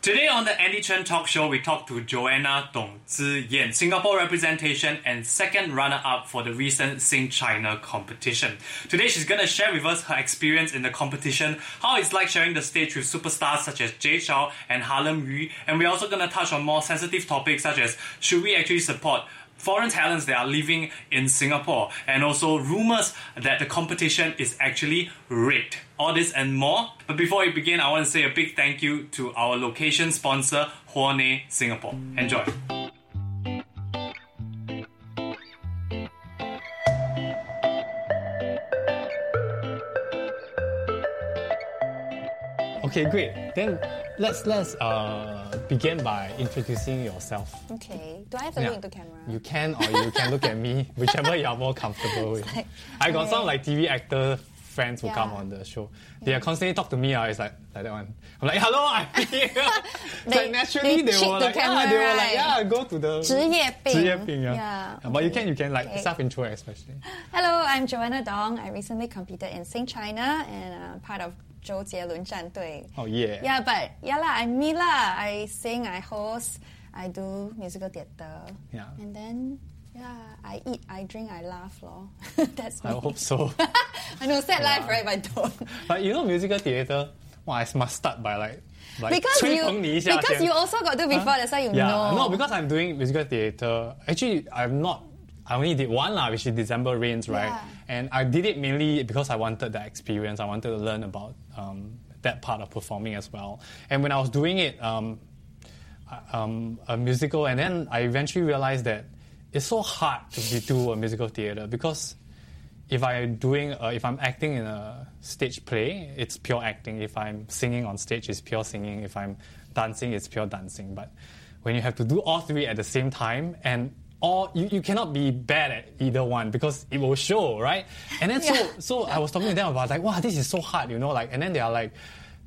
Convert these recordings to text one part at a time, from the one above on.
Today on the Andy Chen Talk Show, we talk to Joanna Dong Ziyan, Singapore representation and second runner-up for the recent Sing China competition. Today, she's gonna share with us her experience in the competition, how it's like sharing the stage with superstars such as Jay Chou and Harlem Yu, and we're also gonna touch on more sensitive topics such as should we actually support foreign talents that are living in Singapore, and also rumors that the competition is actually rigged. All this and more. But before we begin, I want to say a big thank you to our location sponsor, Huone Singapore. Enjoy. Okay, great. Then let's let's uh, begin by introducing yourself. Okay. Do I have to Yeah. look into camera? You can or you can look at me, whichever you are more comfortable with. like, I got some okay. like TV actor friends who come Yeah. on the show. They are constantly talk to me. Uh, it's like like that one. I'm like, hello, I'm here. It's They- like naturally they they, cheat were the like, yeah, camera, they were like, right? yeah, go to the 职业病. 职业病, yeah. Yeah, But you okay. can you can like Okay. self intro especially. Hello, I'm Joanna Dong. I recently competed in Sing China and uh, part of 周杰伦战队. Oh yeah. Yeah, but yeah lah, I'm me lah. I sing, I host, I do musical theatre. Yeah. And then yeah, I eat, I drink, I laugh lor. That's I me. hope so. I know sad life, right? But I don't. but you know musical theatre, well, I must start by like like Because 吹 you 捧你一下 because 先 you also got do before, that's why you yeah, know. no, because I'm doing musical theatre. Actually, I'm not. I only did one lah, which is December Rains, right? Yeah. And I did it mainly because I wanted that experience. I wanted to learn about um, that part of performing as well. And when I was doing it, um, um, a musical, and then I eventually realized that it's so hard to do a musical theatre because if I'm doing, uh, if I'm acting in a stage play, it's pure acting. If I'm singing on stage, it's pure singing. If I'm dancing, it's pure dancing. But when you have to do all three at the same time, and all you, you cannot be bad at either one because it will show, right? And then Yeah. so so I was talking to them about like, wow, this is so hard, you know, like, and then they are like,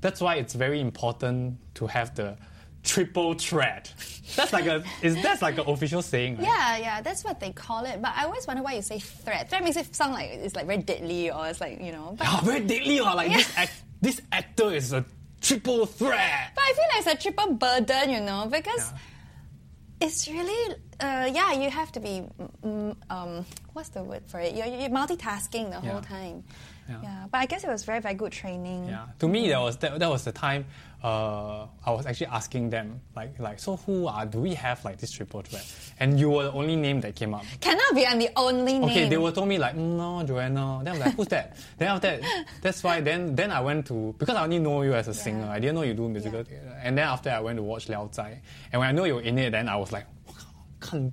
that's why it's very important to have the triple threat. That's like a is that's like an official saying, right? Yeah, yeah, that's what they call it. But I always wonder why you say threat. Threat makes it sound like it's like very deadly or it's like, you know. But, Yeah, very deadly. Or like this act, this actor is a triple threat. but I feel like it's a triple burden, you know, because Yeah. it's really, uh, yeah, you have to be, um, what's the word for it? You're, you're multitasking the Yeah. whole time. Yeah. but I guess it was very, very good training. Yeah, to me that was that, that was the time uh, I was actually asking them like like so who are do we have like this triple threat? And you were the only name that came up. Cannot be I'm the only name. Okay, they were told me like mm, no Joanna. Then I'm like who's that? then after that, that's why then then I went to because I only know you as a singer. I didn't know you do musical Yeah. theatre. And then after I went to watch Liao Zhai, and when I know you were in it, then I was like. 看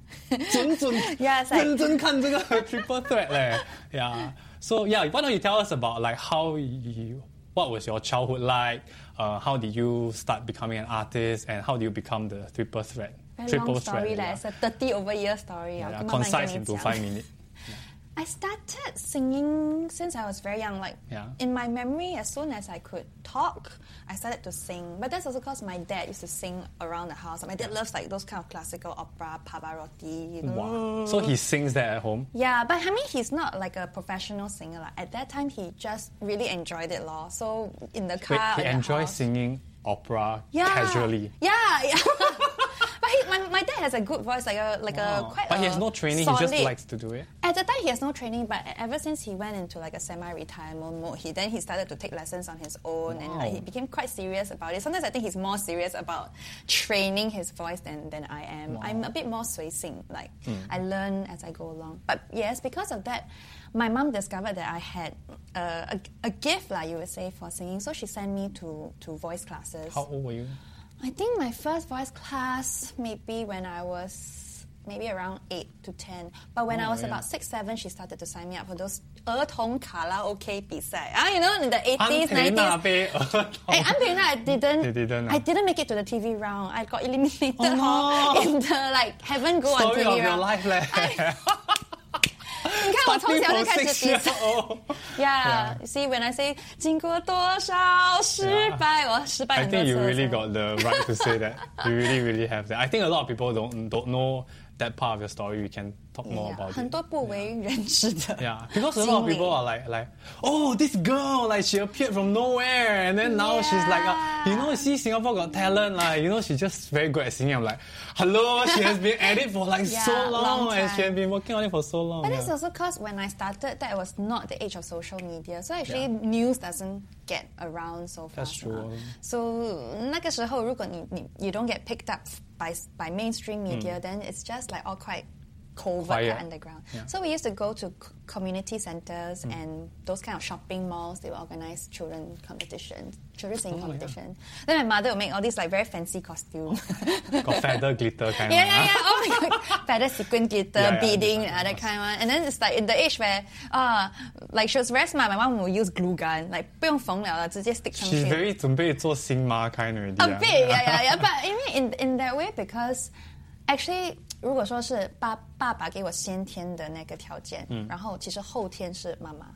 准准 Yeah, it's like- 认真看这个 triple threat 嘞 yeah so yeah why don't you tell us about like how you what was your childhood like uh, how did you start becoming an artist and how do you become the triple threat very triple long story threat leh. yeah. It's a 30 over year story. Yeah, 我慢慢跟 concise 你 into 讲 five minutes I started singing since I was very young. Like Yeah. in my memory, as soon as I could talk, I started to sing. But that's also because my dad used to sing around the house. My dad loves like those kind of classical opera, Pavarotti. You know? wow so he sings that at home Yeah, but I mean, he's not like a professional singer. Like, at that time, he just really enjoyed it, law. So in the Wait, car, he enjoys singing opera yeah. casually Yeah, yeah. but he, my, my dad has a good voice, like a like a Wow. quite. but he has no training he just likes to do it At the time, he has no training, but ever since he went into like a semi-retirement mode, he then he started to take lessons on his own, and like, he became quite serious about it. Sometimes I think he's more serious about training his voice than, than I am. I'm a bit more 随性, like I learn as I go along. But yes, because of that, my mom discovered that I had uh, a, a gift, like you would say, for singing. So she sent me to to voice classes. how old were you I think my first voice class maybe when I was maybe around eight to ten. But when I Oh, was yeah. about six, seven, she started to sign me up for those 儿童卡拉 OK 比赛. Ah, you know, in the 80s, 安培那 90s. 杯儿童 Hey, I'm being I didn't. You didn't, ah? I didn't make it to the TV round. I got eliminated Oh, no. hor, in the like heaven go on story TV of your round. life 嘞 你看我从小就开始比赛 years old. Yeah, you see when I say 经过多少失败，我失败很多 I think you really got the right to say that. You really, really have that. I think a lot of people don't don't know that part of your story, we can talk more Yeah, about 很 it. 多不为人知的 Yeah, because a lot of 经历 people are like, like, oh, this girl, like she appeared from nowhere, and then now she's like, uh, you know, see Singapore got talent, like, you know, she's just very good at singing. I'm like, hello, she has been at it for like so Yeah, long, long and she has time. been working on it for so long. But yeah. it's also because when I started, that was not the age of social media. So actually, news doesn't get around so fast. That's true. lah. So 那个时候，如果你你 you don't get picked up by by mainstream media, then it's just like all quite covert Mm. Quiet. and underground. Yeah. Mm. So we used to go to c- community centers and those kind of shopping malls. They will organize children competitions, children singing Oh, yeah. competition. Then my mother would make all these like very fancy costumes. got feather glitter kind Yeah, of. yeah, yeah. Oh my god. Feather sequin glitter, Yeah, yeah, beading, understand, uh, that kind one. And then it's like in the age where, uh, like she was very smart. My mom would use glue gun, like 不用缝了了，直接 stick 上 She's 去。 very 准备做新妈 kind already. A yeah. bit, yeah, yeah, yeah. But I mean, in in that way, because actually, 如果说是爸爸爸给我先天的那个条件，然后其实后天是妈妈。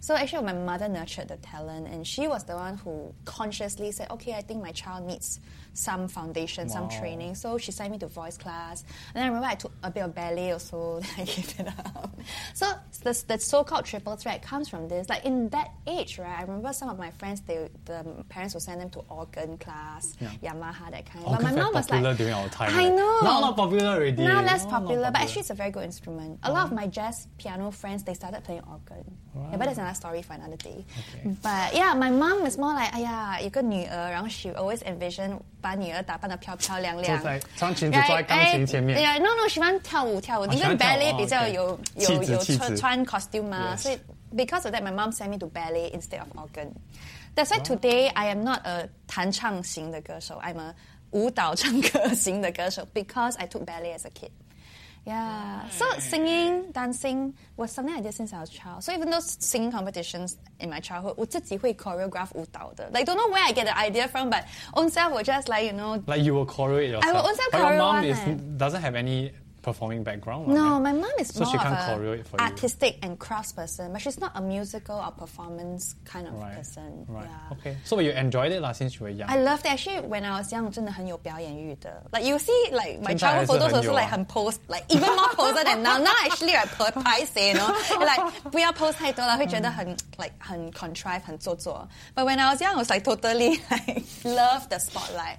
So actually, my mother nurtured the talent, and she was the one who consciously said, "Okay, I think my child needs some foundation, some Wow. training." So she sent me to voice class, and then I remember I took a bit of ballet also. Then I gave it up. So the, the so-called triple threat comes from this. Like in that age, right? I remember some of my friends, they the parents would send them to organ class, Yeah. Yamaha, that kind. Oh, but my very mom was popular like, during our time. I right? know. Now not popular already. now less Now not popular, but actually it's a very good instrument. A lot Uh-huh. of my jazz piano friends they started playing organ. Yeah, Wow. but that's another story for another day. Okay. But yeah, my mom is more like, 哎呀，有个女儿，然后 she always envision 把女儿打扮的漂漂亮亮。穿裙子坐在钢琴前面 Yeah, no no，喜欢跳舞跳舞，因为喜欢跳舞 ballet 哦比较有气有有穿穿 costume 嘛，所以 because of that my mom sent me to ballet instead of organ. That's why today I am not a 弹唱型的歌手，I'm a 舞蹈唱歌型的歌手 because I took ballet as a kid. Yeah. So singing, dancing was something I did since I was a child. So even those singing competitions in my childhood, 我自己会 choreograph 舞蹈的. Like don't know where I get the idea from, but own self will just like you know. Like you will choreo it yourself. I will also but your choreo mom one, is, eh. doesn't have any performing background. No, right? my mom is So more she of can't a choreo it for you. artistic and crafts person, but she's not a musical or performance kind of Right. person. Right. Yeah. Okay. So but you enjoyed it lah since you were young. I loved it. Actually, when I was young, 真的很有表演欲的. Like you see, like my 现在还 childhood 是 photos 很 also 有啊。 like 很 pose, like even more poser than now. Now actually I per 拍 you know, like 不要 pose 太多了，会觉得很 like 很 contrive, 很做作. But when I was young, I was like totally like love the spotlight.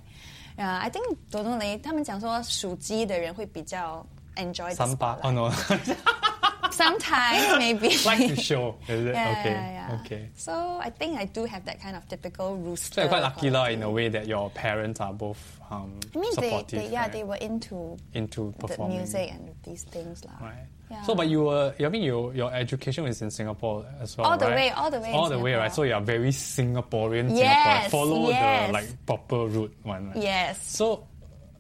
Yeah, I think don't know 嘞，他们讲说属鸡的人会比较 enjoy the spotlight. Oh no. Sometimes maybe. like to show, is it? Yeah, okay. yeah, yeah. Okay. So I think I do have that kind of typical rooster. So you're quite lucky lah in a way that your parents are both um, I mean, they, they yeah, right? they were into into the performing. music and these things, lah. Right. Yeah. So, but you were, I mean, you, your education was in Singapore as well, All the right? way, all the way All the way, right? So you are very Singaporean Yes, Singaporean. Follow yes. the like proper route one, right? Yes. So,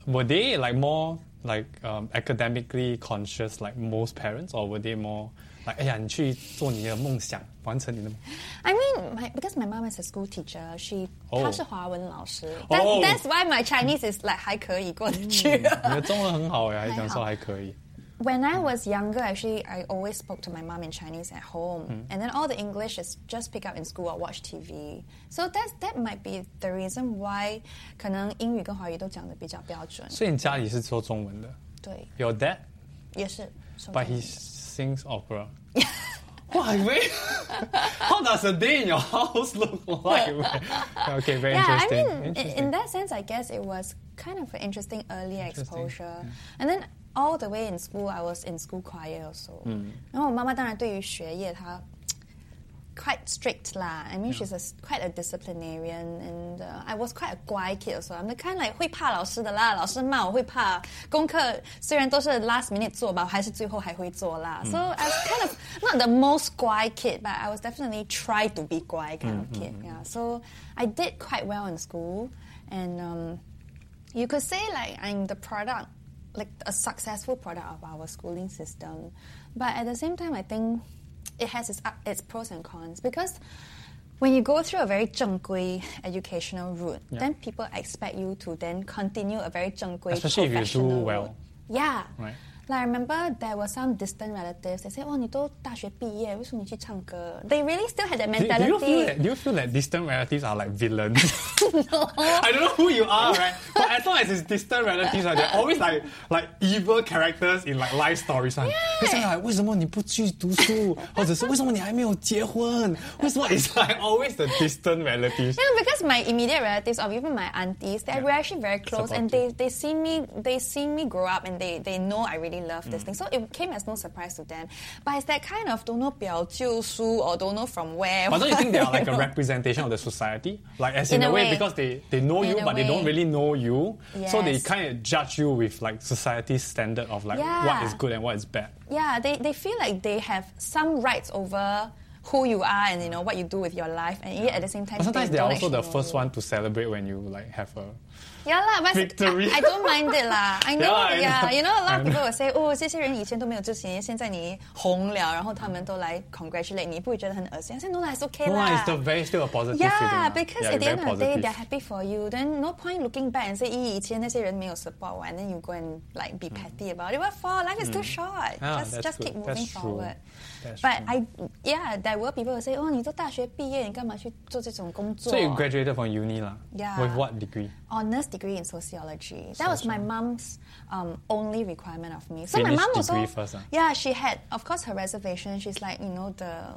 were they like more like um, academically conscious, like most parents, or were they more like, 哎呀，你去做你的梦想，完成你的梦 I mean, my, because my mom is a school teacher, she Oh. 她是华文老师. That, Oh. That's why my Chinese is like 还可以过得去。你的中文很好哎，还讲说还可以。 When I was younger, actually, I always spoke to my mom in Chinese at home, Hmm. and then all the English is just pick up in school or watch TV. So that that might be the reason why 可能英语跟华语都讲的比较标准。所以你家里是说中文的对， ？Your dad, 也是说 but 中 he 文 sings opera. Why? Wait. How does a day in your house look like? okay, very yeah, I interesting. mean, in, interesting. in that sense, I guess it was kind of an interesting early Interesting, exposure. yeah. And then all the way in school, I was in school choir also. 然后我妈妈当然对于学业她 quite strict lah. I mean, she's a, quite a disciplinarian, and uh, I was quite a 乖 kid also. I'm the kind like 会怕老师的啦，老师骂我会怕。功课虽然都是 last minute 做吧，我还是最后还会做啦。So I was kind of not the most 乖 kid, but I was definitely try to be 乖 kind of kid. Yeah. So I did quite well in school, and um, you could say like I'm the product, like a successful product of our schooling system. But at the same time, I think it has its, its pros and cons because when you go through a very zhenggui educational route, yeah. then people expect you to then continue a very zhenggui Especially if you do well. Route. Yeah. Right. Like I remember there were some distant relatives. They said, "Oh, 你都大学毕业，为什么你去唱歌?" They really still had that Do, do mentality. you feel that, do you feel that distant relatives are like villains? no. I don't know who you are, right? But as long as it's distant relatives, right, they're always like like evil characters in like life stories. Right? It's like 为什么你不去读书，或者是为什么你还没有结婚？为什么 it's like always the distant relatives? Yeah, because my immediate relatives or even my aunties, they we're actually very close, and they they seen me they seen me grow up, and they they know I really love Mm. this thing. So it came as no surprise to them. But it's that kind of don't know 表舅叔 or don't know from where. But don't you think they are like a representation of the society? Like as in, In a a way, way. because they, they know In you, a but they don't way. really know you. So they Yes. kind of judge you with like society's standard of like what Yeah. is good and what is bad. yeah, they, they feel like they have some rights over who you are and you know what you do with your life, and yet at the same time, But sometimes they they are don't also the actually know first you. one to celebrate when you like have a Yeah lah, but Victory. I, I don't mind it lah. I know, Yeah, I yeah, know. you know, a lot I of people know. will say, oh, 这些人以前都没有之前，现在你红了，然后他们都来 congratulate 你，不会觉得很恶心？I said no lah, it's okay no, lah, lah. it's the very still a positive feeling. Yeah, lah. because yeah, at the very end of the day, positive. they're happy for you. Then no point looking back and say, 咦，以前那些人没有 support 我 and then you go and like be petty about it. What for? Life is too short. Hmm. Ah, just that's just good. keep That's moving true. forward. That's But true. I, yeah, there were people who say, 哦，你都大学毕业，你干嘛去做这种工作 So you graduated from uni lah. Yeah. With what degree? honors degree in sociology. That was my mom's um, only requirement of me. So my Finish mom also, degree first, ah? yeah, she had, of course, her reservation. She's like, you know, the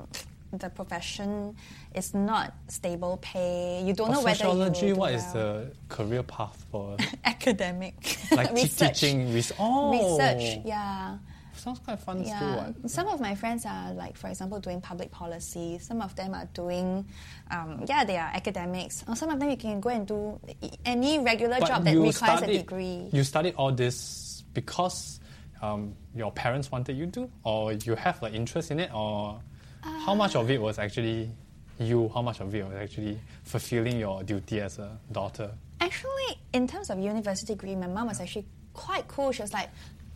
the profession is not stable pay. You don't know But whether sociology, you will do what is well. the career path for academic like te- research. teaching? Res- oh, Research, yeah. Sounds quite fun. Yeah, What? some of my friends are like, for example, doing public policy. Some of them are doing, um, yeah, they are academics. Or some of them you can go and do any regular But job that requires studied, a degree. You studied all this because um, your parents wanted you to, or you have like interest in it, or how much of it was actually you? How much of it was actually fulfilling your duty as a daughter? Actually, in terms of university degree, my mom was actually quite cool. She was like,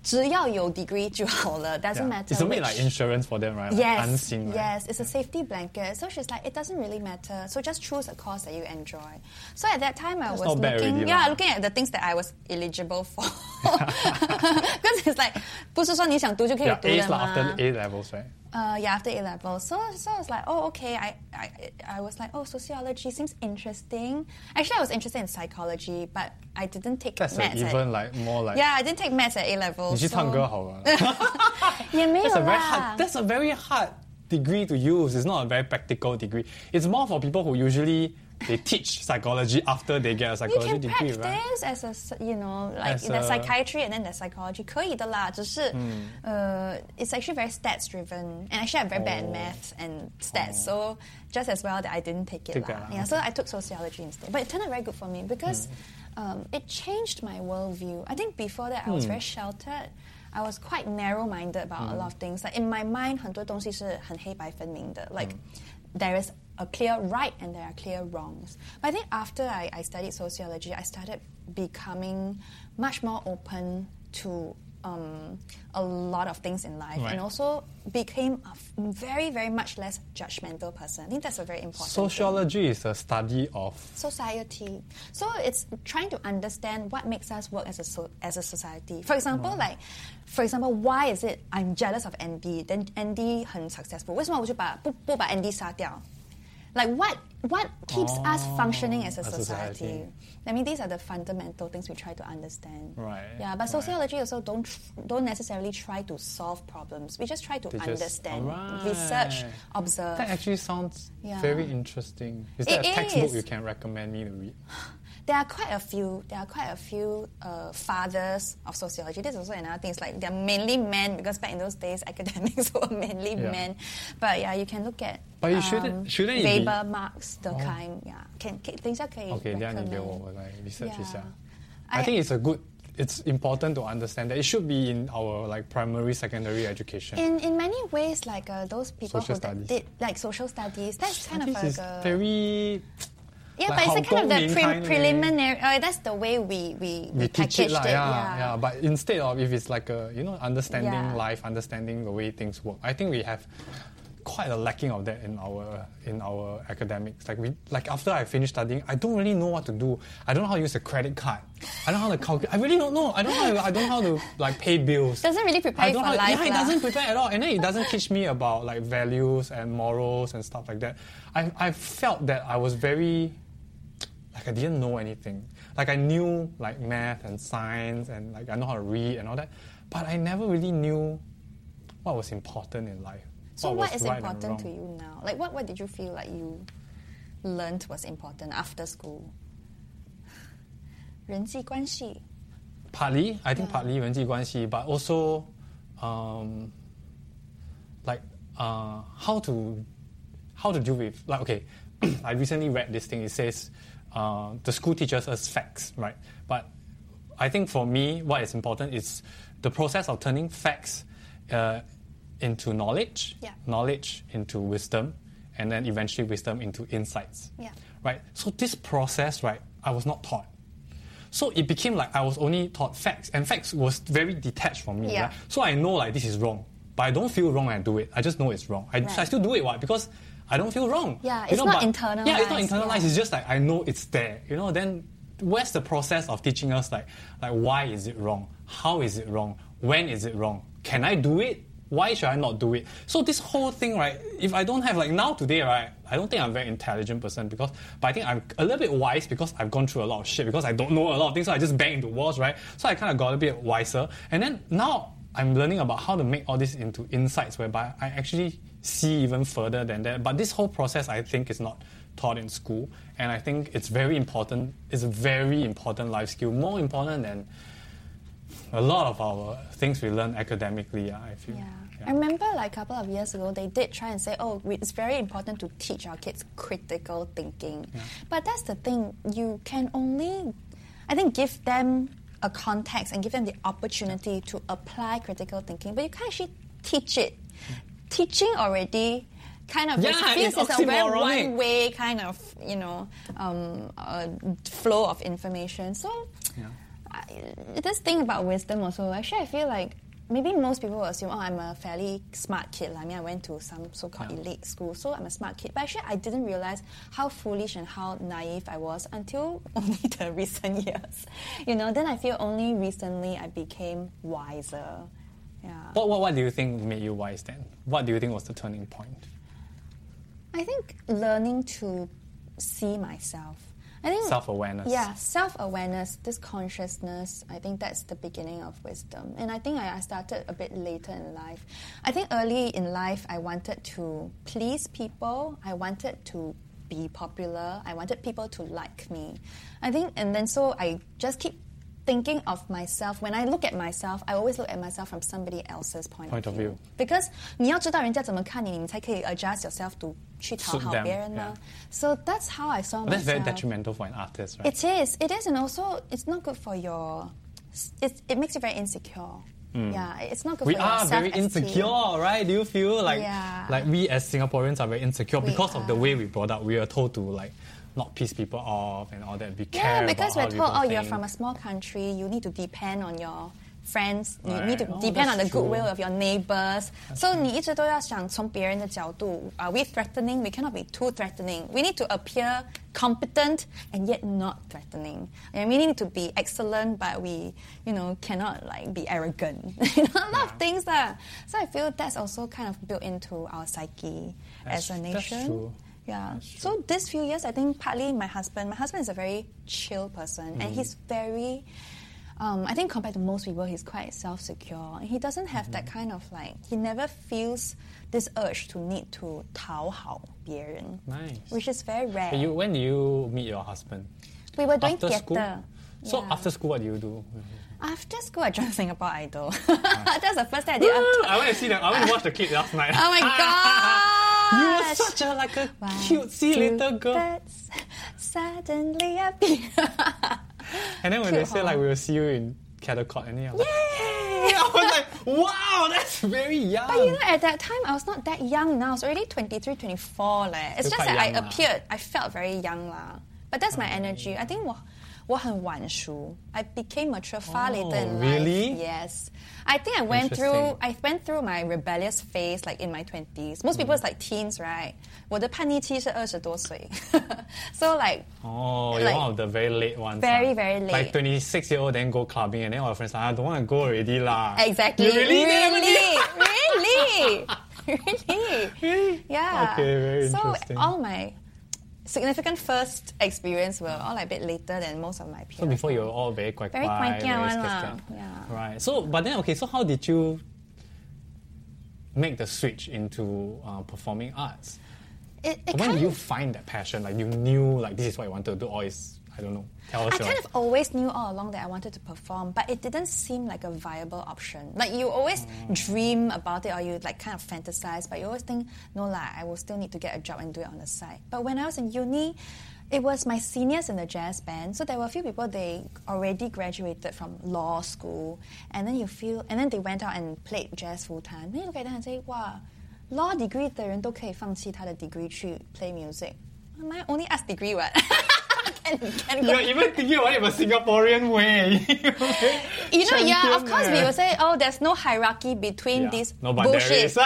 只要有 degree 就好了, doesn't Yeah. matter. It's a bit which- like insurance for them, right? Like Yes, unseen, right? yes, it's a safety blanket. So she's like, it doesn't really matter. So just choose a course that you enjoy. So at that time, I That's was not bad looking, already yeah, lah. looking at the things that I was eligible for. Because it's like, 不是说你想读就可以 Yeah, 读 A's 的 lah 嘛。 after A levels, right? Uh, yeah, after A level. So, so I was like, oh, okay. I, I, I was like, oh, sociology seems interesting. Actually, I was interested in psychology, but I didn't take That's like maths. at- even like more like. yeah, I didn't take maths at A level. 你去 so- 唱歌好了。也没有 That's a very 啦 hard. That's a very hard degree to use. It's not a very practical degree. It's more for people who usually they teach psychology after they get a You psychology can degree, practice right? as a s- you know like As in the a- psychiatry and then the psychology 可以的啦，只是呃 it's actually very stats driven and actually I'm very bad at Oh. maths and stats so just as well that I didn't take it Take lah. that, Yeah, so I took sociology instead, but it turned out very good for me because um, it changed my worldview. I think before that I was very sheltered. I was quite narrow-minded about a lot of things. Like in my mind, 很多东西是很黑白分明的. Like there is a clear right and there are clear wrongs. But I think after I, I studied sociology, I started becoming much more open to um, a lot of things in life Right. and also became a f- very, very much less judgmental person. I think that's a very important thing Sociology is a study of society. So it's trying to understand what makes us work as a so, as a society. For example, like for example, why is it I'm jealous of Andy? Then Andy 很 successful. 为什么我就把不不把 Andy 杀掉? Like what what keeps us oh, functioning as a a society? society. I mean, these are the fundamental things we try to understand. Right, Yeah, but right. sociology also don't don't necessarily try to solve problems. We just try to They just- understand, research, observe. That actually sounds Yeah. very interesting. Is there It a textbook is. you can recommend me to read? There are quite a few. There are quite a few uh, fathers of sociology. This is also another thing. It's like they're mainly men because back in those days, academics were mainly Yeah. men. But yeah, you can look at. But you shouldn't- shouldn't it be- Weber, Marx, Durkheim. Yeah, can, can 等一下可以 Okay, 这样你给 recommend. 我我来 research Yeah. 一下。I I- think it's a good. It's important to understand that it should be in our like primary, secondary education. In in many ways, like uh, those people Social who that studies. did like social studies, that's kind of this like is a very yeah, like but it's kind of the pre- preliminary. Uh, that's the way we we, we, teach it, it. Yeah, yeah, But instead of if it's like a you know understanding yeah. life, understanding the way things work, I think we have quite a lacking of that in our in our academics. Like we like after I finish studying, I don't really know what to do. I don't know how to use a credit card. I don't know how to calculate. I really don't know. I don't know. How, I don't know how to like pay bills. Doesn't really prepare for how, life. Yeah, it doesn't prepare at all. And then it doesn't teach me about like values and morals and stuff like that. I I felt that I was very like I didn't know anything. Like I knew like math and science and like I know how to read and all that, but I never really knew what was important in life. So what what was is right and important to wrong. you now? Like what, what did you feel like you learned was important after school? 人际关系 Partly, I think partly 人际关系, but also um, like uh, how to how to deal with like okay, I recently read this thing. It says uh, the school teaches us facts, right? But I think for me, what is important is the process of turning facts uh, into knowledge, Yeah. knowledge into wisdom, and then eventually wisdom into insights. Yeah. Right. So this process, right, I was not taught. So it became like I was only taught facts, and facts was very detached from me. Yeah. right? So I know like this is wrong, but I don't feel wrong when I do it. I just know it's wrong. I, Right. I still do it, why? Because I don't feel wrong. Yeah, You it's know, not but- Yeah, it's not internalized, internalized. yeah. It's just like I know it's there. You know, then where's the process of teaching us like like why is it wrong? How is it wrong? When is it wrong? Can I do it? Why should I not do it? So this whole thing, right? If I don't have like now today, right? I don't think I'm a very intelligent person because, but I think I'm a little bit wise because I've gone through a lot of shit because I don't know a lot of things, so I just bang into walls, right? So I kind of got a bit wiser, and then now I'm learning about how to make all this into insights whereby I actually see even further than that. But this whole process, I think, is not taught in school, and I think it's very important. It's a very important life skill, more important than a lot of our things we learn academically. yeah, I feel. Yeah. Yeah. I remember like a couple of years ago, they did try and say, oh, we- it's very important to teach our kids critical thinking. But that's the thing, you can only, I think, give them a context and give them the opportunity to apply critical thinking, but you can't actually teach it. Teaching already kind of Yeah, feels it's it's a very one way kind of, you know, um, uh, flow of information. So, Yeah. I, this thing about wisdom also, actually, I feel like maybe most people will assume, oh, I'm a fairly smart kid. Like, I mean, I went to some so called Yeah. elite school, so I'm a smart kid. But actually, I didn't realize how foolish and how naive I was until only the recent years. You know, then I feel only recently I became wiser. Yeah. What, what, what do you think made you wise then? What do you think was the turning point? I think learning to see myself. I think Self-awareness. Yeah, self awareness, this consciousness. I think that's the beginning of wisdom. And I think I, I started a bit later in life. I think early in life, I wanted to please people. I wanted to be popular. I wanted people to like me. I think, and then so I just keep thinking of myself. When I look at myself, I always look at myself from somebody else's point, Point of view. Because 你要知道人家怎么看你，你才可以 adjust yourself to 去讨 Suit 好 them, 别人呢。 yeah. So that's how I saw But that's very myself. detrimental for an artist, right? It is. It is, and also it's not good for your. It, it makes you very insecure. Yeah, it's not good Hmm. we for your are very self-esteem. insecure, right? Do you feel like Yeah. like we as Singaporeans are very insecure We because of the are. way we brought up? We are told to like not piss people off and all that. Be Yeah, care because about we're how told, oh, people you're think. from a small country, you need to depend on your friends, you Right. need to Oh, depend on the that's true. goodwill of your neighbors. so 你一直都要想从别人的角度，Are we threatening? We cannot be too threatening. We need to appear competent and yet not threatening. And we need to be excellent, but we, you know, cannot like be arrogant. you know, a lot of things that. So I feel that's also kind of built into our psyche That's- as a that's nation. true. Yeah. So this few years, I think partly my husband. My husband is a very chill person, and he's very. Um, I think compared to most people, he's quite self-secure. He doesn't have that kind of like. He never feels this urge to need to 讨好别人, Nice. which is very rare. Hey, you, when do you meet your husband? we were doing after theatre. school. So Yeah. after school, what do you do? After school, I joined Singapore Idol. That's the first thing I did. after- I went to see them. I went to watch the kid last night. oh my god! You were such a like a One, cutesy two, little girl. birds Suddenly appear. And then when Cute, they say huh? like we will see you in Catacot, and then I was like, Yay! I was like, wow, that's very young. But you know, at that time, I was not that young now. I was already 23, 24. Leh. It's You're just quite that I young lah. appeared, I felt very young. lah. But that's my energy. I think 我 我很晚熟. I became mature far Oh, later in really? life. Yes. I think I went through Interesting. I went through my rebellious phase like in my twenties. Most people it's like teens, right? 我的叛逆期是二十多岁. so like Oh, you're Like, one of the very late ones. very, ah. very late. Like 26 year old, then go clubbing, and then all your friends are like, I don't want to go already lah. Exactly. You really? Really? really? really? Really? Yeah. Okay, very so interesting. all my significant first experience were all a bit later than most of my peers. So before you were all very quite Very quiet, one scared. yeah. Right. So, but then okay. So how did you make the switch into uh, performing arts? it, it when did you find that passion? Like you knew like this is what you wanted to do, or is I don't know. Tell us I your. kind of always knew all along that I wanted to perform, but it didn't seem like a viable option. Like you always Mm. dream about it or you like kind of fantasize, but you always think, no lah, I will still need to get a job and do it on the side. But when I was in uni, it was my seniors in the jazz band, so there were a few people they already graduated from law school, and then you feel, and then they went out and played jazz full time. Then you look at them and say, wow, law degree 的人都可以放弃他的 degree 去 play music. My only arts degree what? You're even thinking about it a Singaporean way. You know, yeah, of Champion course we will say, oh, there's no hierarchy between Yeah. these no, but bullshit. there is.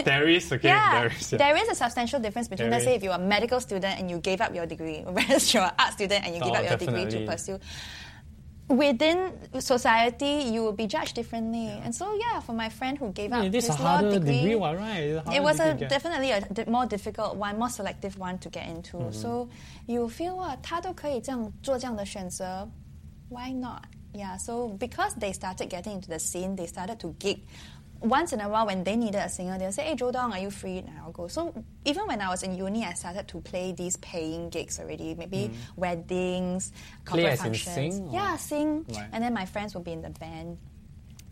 there is, okay. yeah, there is. Yeah. there is a substantial difference between, There let's say, if you're a medical student and you gave up your degree, whereas you're an art student and you give Oh, up your degree to oh, pursue Within society, you will be judged differently. And so, yeah, for my friend who gave up Hey, this his is a law harder degree, degree, what, right? It's a harder it was a degree to get. definitely a di- more difficult one, more selective one to get into. Mm-hmm. So you feel 哇，他都可以这样做这样的选择，why not? Yeah. So because they started getting into the scene, they started to gig. once in a while, when they needed a singer, they'll say, "Hey, Joe Dong, are you free?" And I'll go. So even when I was in uni, I started to play these paying gigs already. Maybe weddings, Mm. Play corporate in functions. sing, Yeah, sing. Right. And then my friends would be in the band.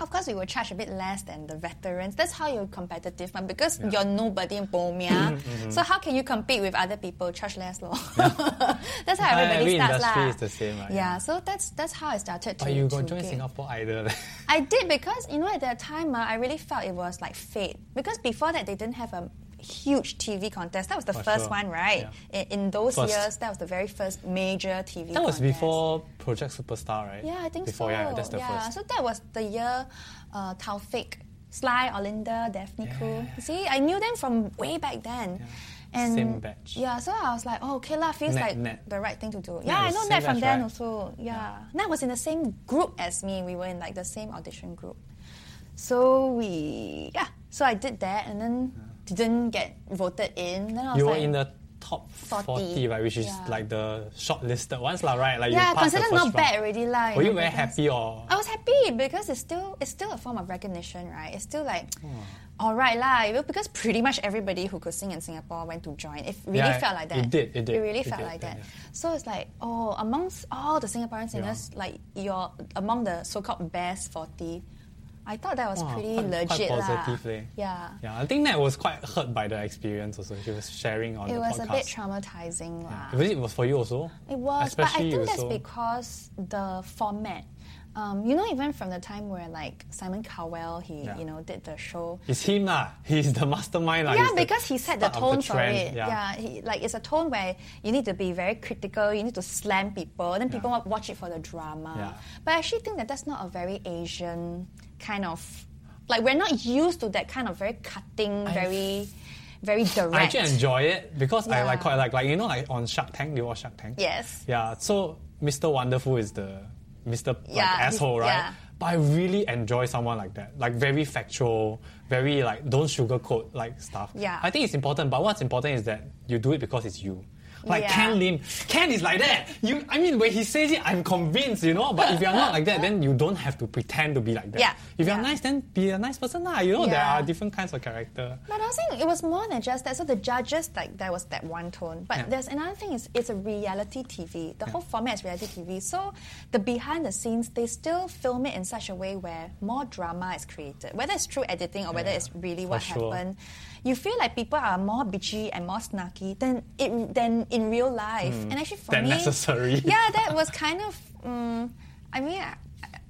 Of course, we will charge a bit less than the veterans. That's how you're competitive, man, because you're nobody in Bomia. Mm-hmm, So how can you compete with other people? Charge less, lor. that's how everybody every starts, industry is the same, right? Yeah, so that's that's how I started to. But you going to got join. Singapore Idol. I did because you know at that time uh, I really felt it was like fate because before that they didn't have a huge TV contest. That was the For first sure. one, right? Yeah. In, in those First. years, that was the very first major TV. Contest. That was contest. before Project Superstar, right? Yeah, I think before, so. yeah, that's the yeah, first. so that was the year uh, Taufik, Sly, Olinda, Daphne Yeah. Khoo. See, I knew them from way back then. And Same batch. Yeah, so I was like, oh, okay, lah, feels Nat- like Nat. the right thing to do. Nat Yeah, I know that from batch, then right? also. Yeah. Nat was in the same group as me. We were in like the same audition group. So we, yeah, so I did that and then didn't get voted in. Then I was You were like, in the top 40, 40, right? Which is yeah. like the shortlisted ones, lah, right? Like yeah, you passed the considered first not bad round. already, lah. Were you very happy or? I was happy because it's still it's still a form of recognition, right? It's still like, Hmm. all right lah, because pretty much everybody who could sing in Singapore went to join. It really Yeah, felt like that. it did, it did, It really it felt did, like that. yeah. So it's like, oh, amongst all the Singaporean singers, like you're among the so-called best forty. I thought that was Wow, pretty quite- quite legit lah. positive, eh? Yeah. Yeah, I think that was quite hurt by the experience also. She was sharing on It the podcast. It was a bit traumatizing. Yeah. Was it was for you also? It was, but I Especially think that's also- because the format. Um, you know, even from the time where like Simon Cowell, he Yeah. you know did the show. It's him lah. He's the mastermind lah. yeah, He's because he set the tone for it. Yeah, he, like it's a tone where you need to be very critical. You need to slam people, then people Yeah. watch it for the drama. Yeah. But I actually think that that's not a very Asian kind of like we're not used to that kind of very cutting, I- very, very direct. I actually enjoy it because I like quite like like you know like on Shark Tank. Do you watch Shark Tank? Yes. Yeah. So Mr. Wonderful is the Mr. Yeah, he's- asshole, right? yeah. But I really enjoy someone like that. Like very factual, very like don't sugarcoat like stuff. Yeah. I think it's important, but what's important is that you do it because it's you. Like Yeah. Ken Lim, Ken is like that. You, I mean, when he says it, I'm convinced, you know. But if you're not like that, then you don't have to pretend to be like that. Yeah. If you're Yeah. nice, then be a nice person, lah. You know, there are different kinds of character. But I was saying it was more than just that. So the judges, like there was that one tone. But Yeah. there's another thing is it's a reality TV. The whole format is reality TV. So the behind the scenes, they still film it in such a way where more drama is created. Whether it's through editing or whether Yeah, it's really what sure. happened. You feel like people are more bitchy and more snarky than it than in real life. And actually for Than me, necessary. yeah, that was kind of. Um, I mean. I,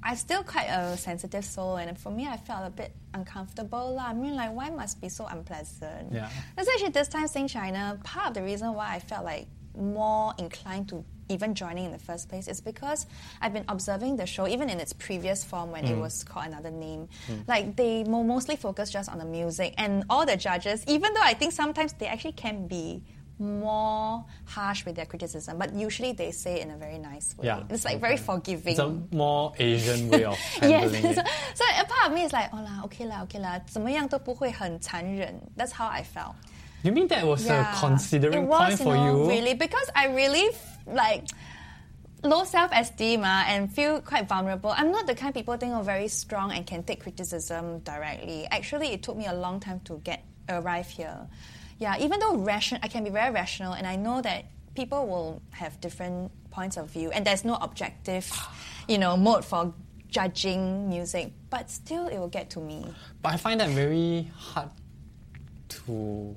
I'm still quite a sensitive soul, and for me, I felt a bit uncomfortable. lah. I mean, like, why must be so unpleasant? Yeah. That's actually this time Sing China, part of the reason why I felt like more inclined to even joining in the first place is because I've been observing the show, even in its previous form when it Mm. was called another name. Like they mo- mostly focus just on the music, and all the judges, even though I think sometimes they actually can be more harsh with their criticism, but usually they say it in a very nice way. Yeah, It's like very forgiving. It's a more Asian way of Yes, handling so, it. so a part of me is like, oh lah, okay lah, okay lah, 怎么样都不会很残忍. That's how I felt. You mean that was a considering it was, point for you, know, you? Really, because I really f- like low self esteem uh, and feel quite vulnerable. I'm not the kind of people think are very strong and can take criticism directly. Actually, it took me a long time to get arrive here. Yeah, even though ration, I can be very rational, and I know that people will have different points of view, and there's no objective, you know, mode for judging music. But still, it will get to me. But I find that very hard to.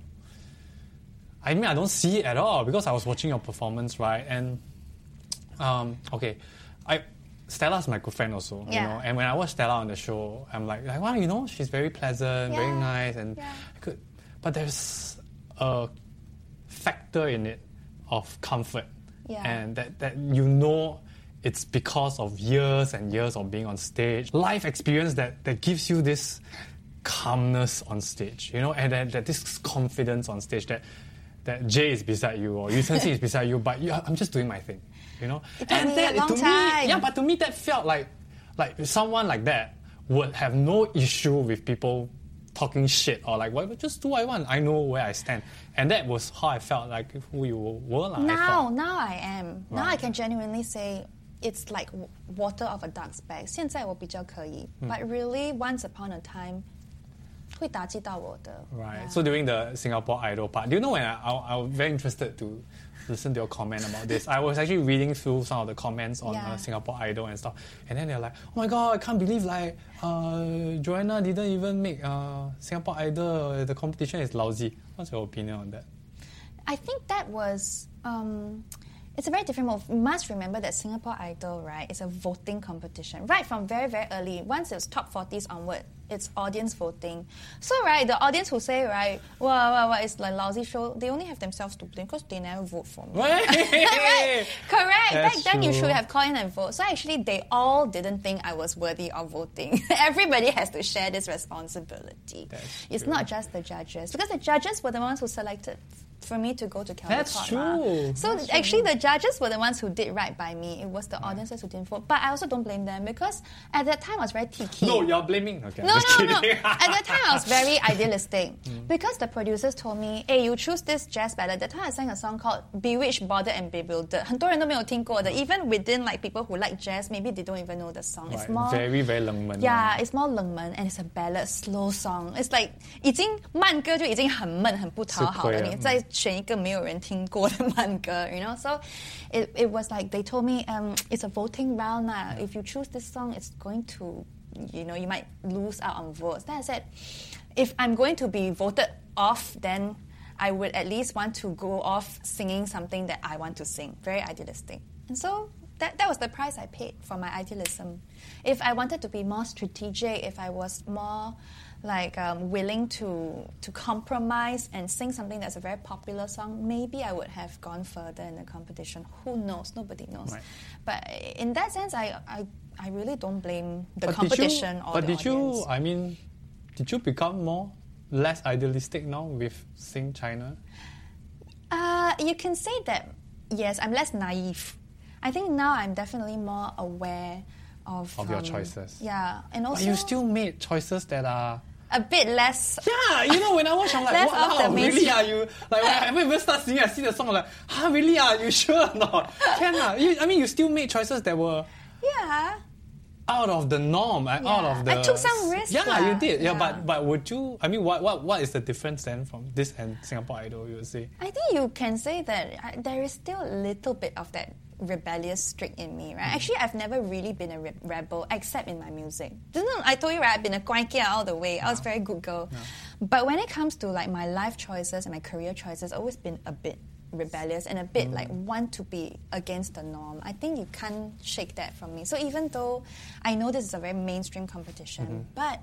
I mean, I don't see it at all because I was watching your performance, right? And um, okay, I Stella's my good friend also, you know. And when I watch Stella on the show, I'm like, like, wow, you know, she's very pleasant, very nice, and Yeah. I could. But there's a factor in it of comfort, Yeah. and that that you know. It's because of years and years of being on stage, life experience that, that gives you this calmness on stage, you know, and that, that this confidence on stage that that Jay is beside you or Yu Sensi is beside you, but you, I'm just doing my thing, you know. It took and me a that long to time. me, yeah, but to me that felt like like someone like that would have no issue with people talking shit or like, well, just do what I want. I know where I stand, and that was how I felt like who you were. lah, I Now, thought. now I am. Now I Right. can genuinely say it's like w- water off a duck's back. 现在我比较可以 Hmm. but really once upon a time 会打击到我的。 Right. Yeah. So during the Singapore Idol part, do you know when I, I, I was very interested to listen to your comment about this? I was actually reading through some of the comments on Yeah. uh, Singapore Idol and stuff, and then they're like, "Oh my god, I can't believe like uh, Joanna didn't even make uh, Singapore Idol. The competition is lousy." What's your opinion on that? I think that was. Um, it's a very different move. You must remember that Singapore Idol, right, is a voting competition. Right from very, very early, once it's top 40s onward, it's audience voting. So, right, the audience who say, right, wow, wow, wow, it's like lousy show, they only have themselves to blame because they never vote for me. right? Correct. That's Back then, you should have called in and vote. So actually, they all didn't think I was worthy of voting. Everybody has to share this responsibility. That's it's true. not just the judges because the judges were the ones who selected for me to go to Caldecott. That's mah. true. So That's actually, the judges were the ones who did right by me. It was the audiences who didn't vote. But I also don't blame them because at that time I was very tiki. no, you're blaming. Okay, I'm No, just no, no. kidding. At that time, I was very idealistic because the producers told me, "Hey, you choose this jazz ballad." That time, I sang a song called "Bewitched, Bothered, and Bewildered." 很多人都没有听过的. Even within like people who like jazz, maybe they don't even know the song. It's Right, more very very 冷门. yeah, it's more 冷门 and it's a ballad, slow song. It's like 已经慢歌就已经很闷很不讨好了，吃亏了。你再 选一个没有人听过的慢歌, you know. So it, it was like they told me um, it's a voting round now. If you choose this song, it's going to, you know, you might lose out on votes. Then I said, if I'm going to be voted off, then I would at least want to go off singing something that I want to sing. Very idealistic. And so that, that was the price I paid for my idealism. If I wanted to be more strategic, if I was more like um, willing to to compromise and sing something that's a very popular song, maybe I would have gone further in the competition. Who knows? Nobody knows. Right. But in that sense, I, I, I really don't blame the But competition did you, or but the did audience. you? I mean, did you become more less idealistic now with Sing China? Uh, you can say that, yes, I'm less naive. I think now I'm definitely more aware of, Of your um, choices. Yeah, and also But you still made choices that are. A bit less. Yeah, you know, when I watch, I'm like, wow, really are you? Like, when I haven't even start singing, I see the song, I'm like, huh, really are you sure or not? Can ah? You, I mean, you still made choices that were Yeah. out of the norm, and out of the. I took some risks Yeah, lah. you did. Yeah, Yeah. but but would you? I mean, what what what is the difference then from this and Singapore Idol? You would say. I think you can say that I, there is still a little bit of that rebellious streak in me, right? Mm. Actually, I've never really been a re- rebel except in my music. Didn't I told you right? I've been a guankia all the way. I was a very good girl. But when it comes to like my life choices and my career choices, I've always been a bit rebellious and a bit mm. like want to be against the norm. I think you can't shake that from me. So even though I know this is a very mainstream competition, mm-hmm. but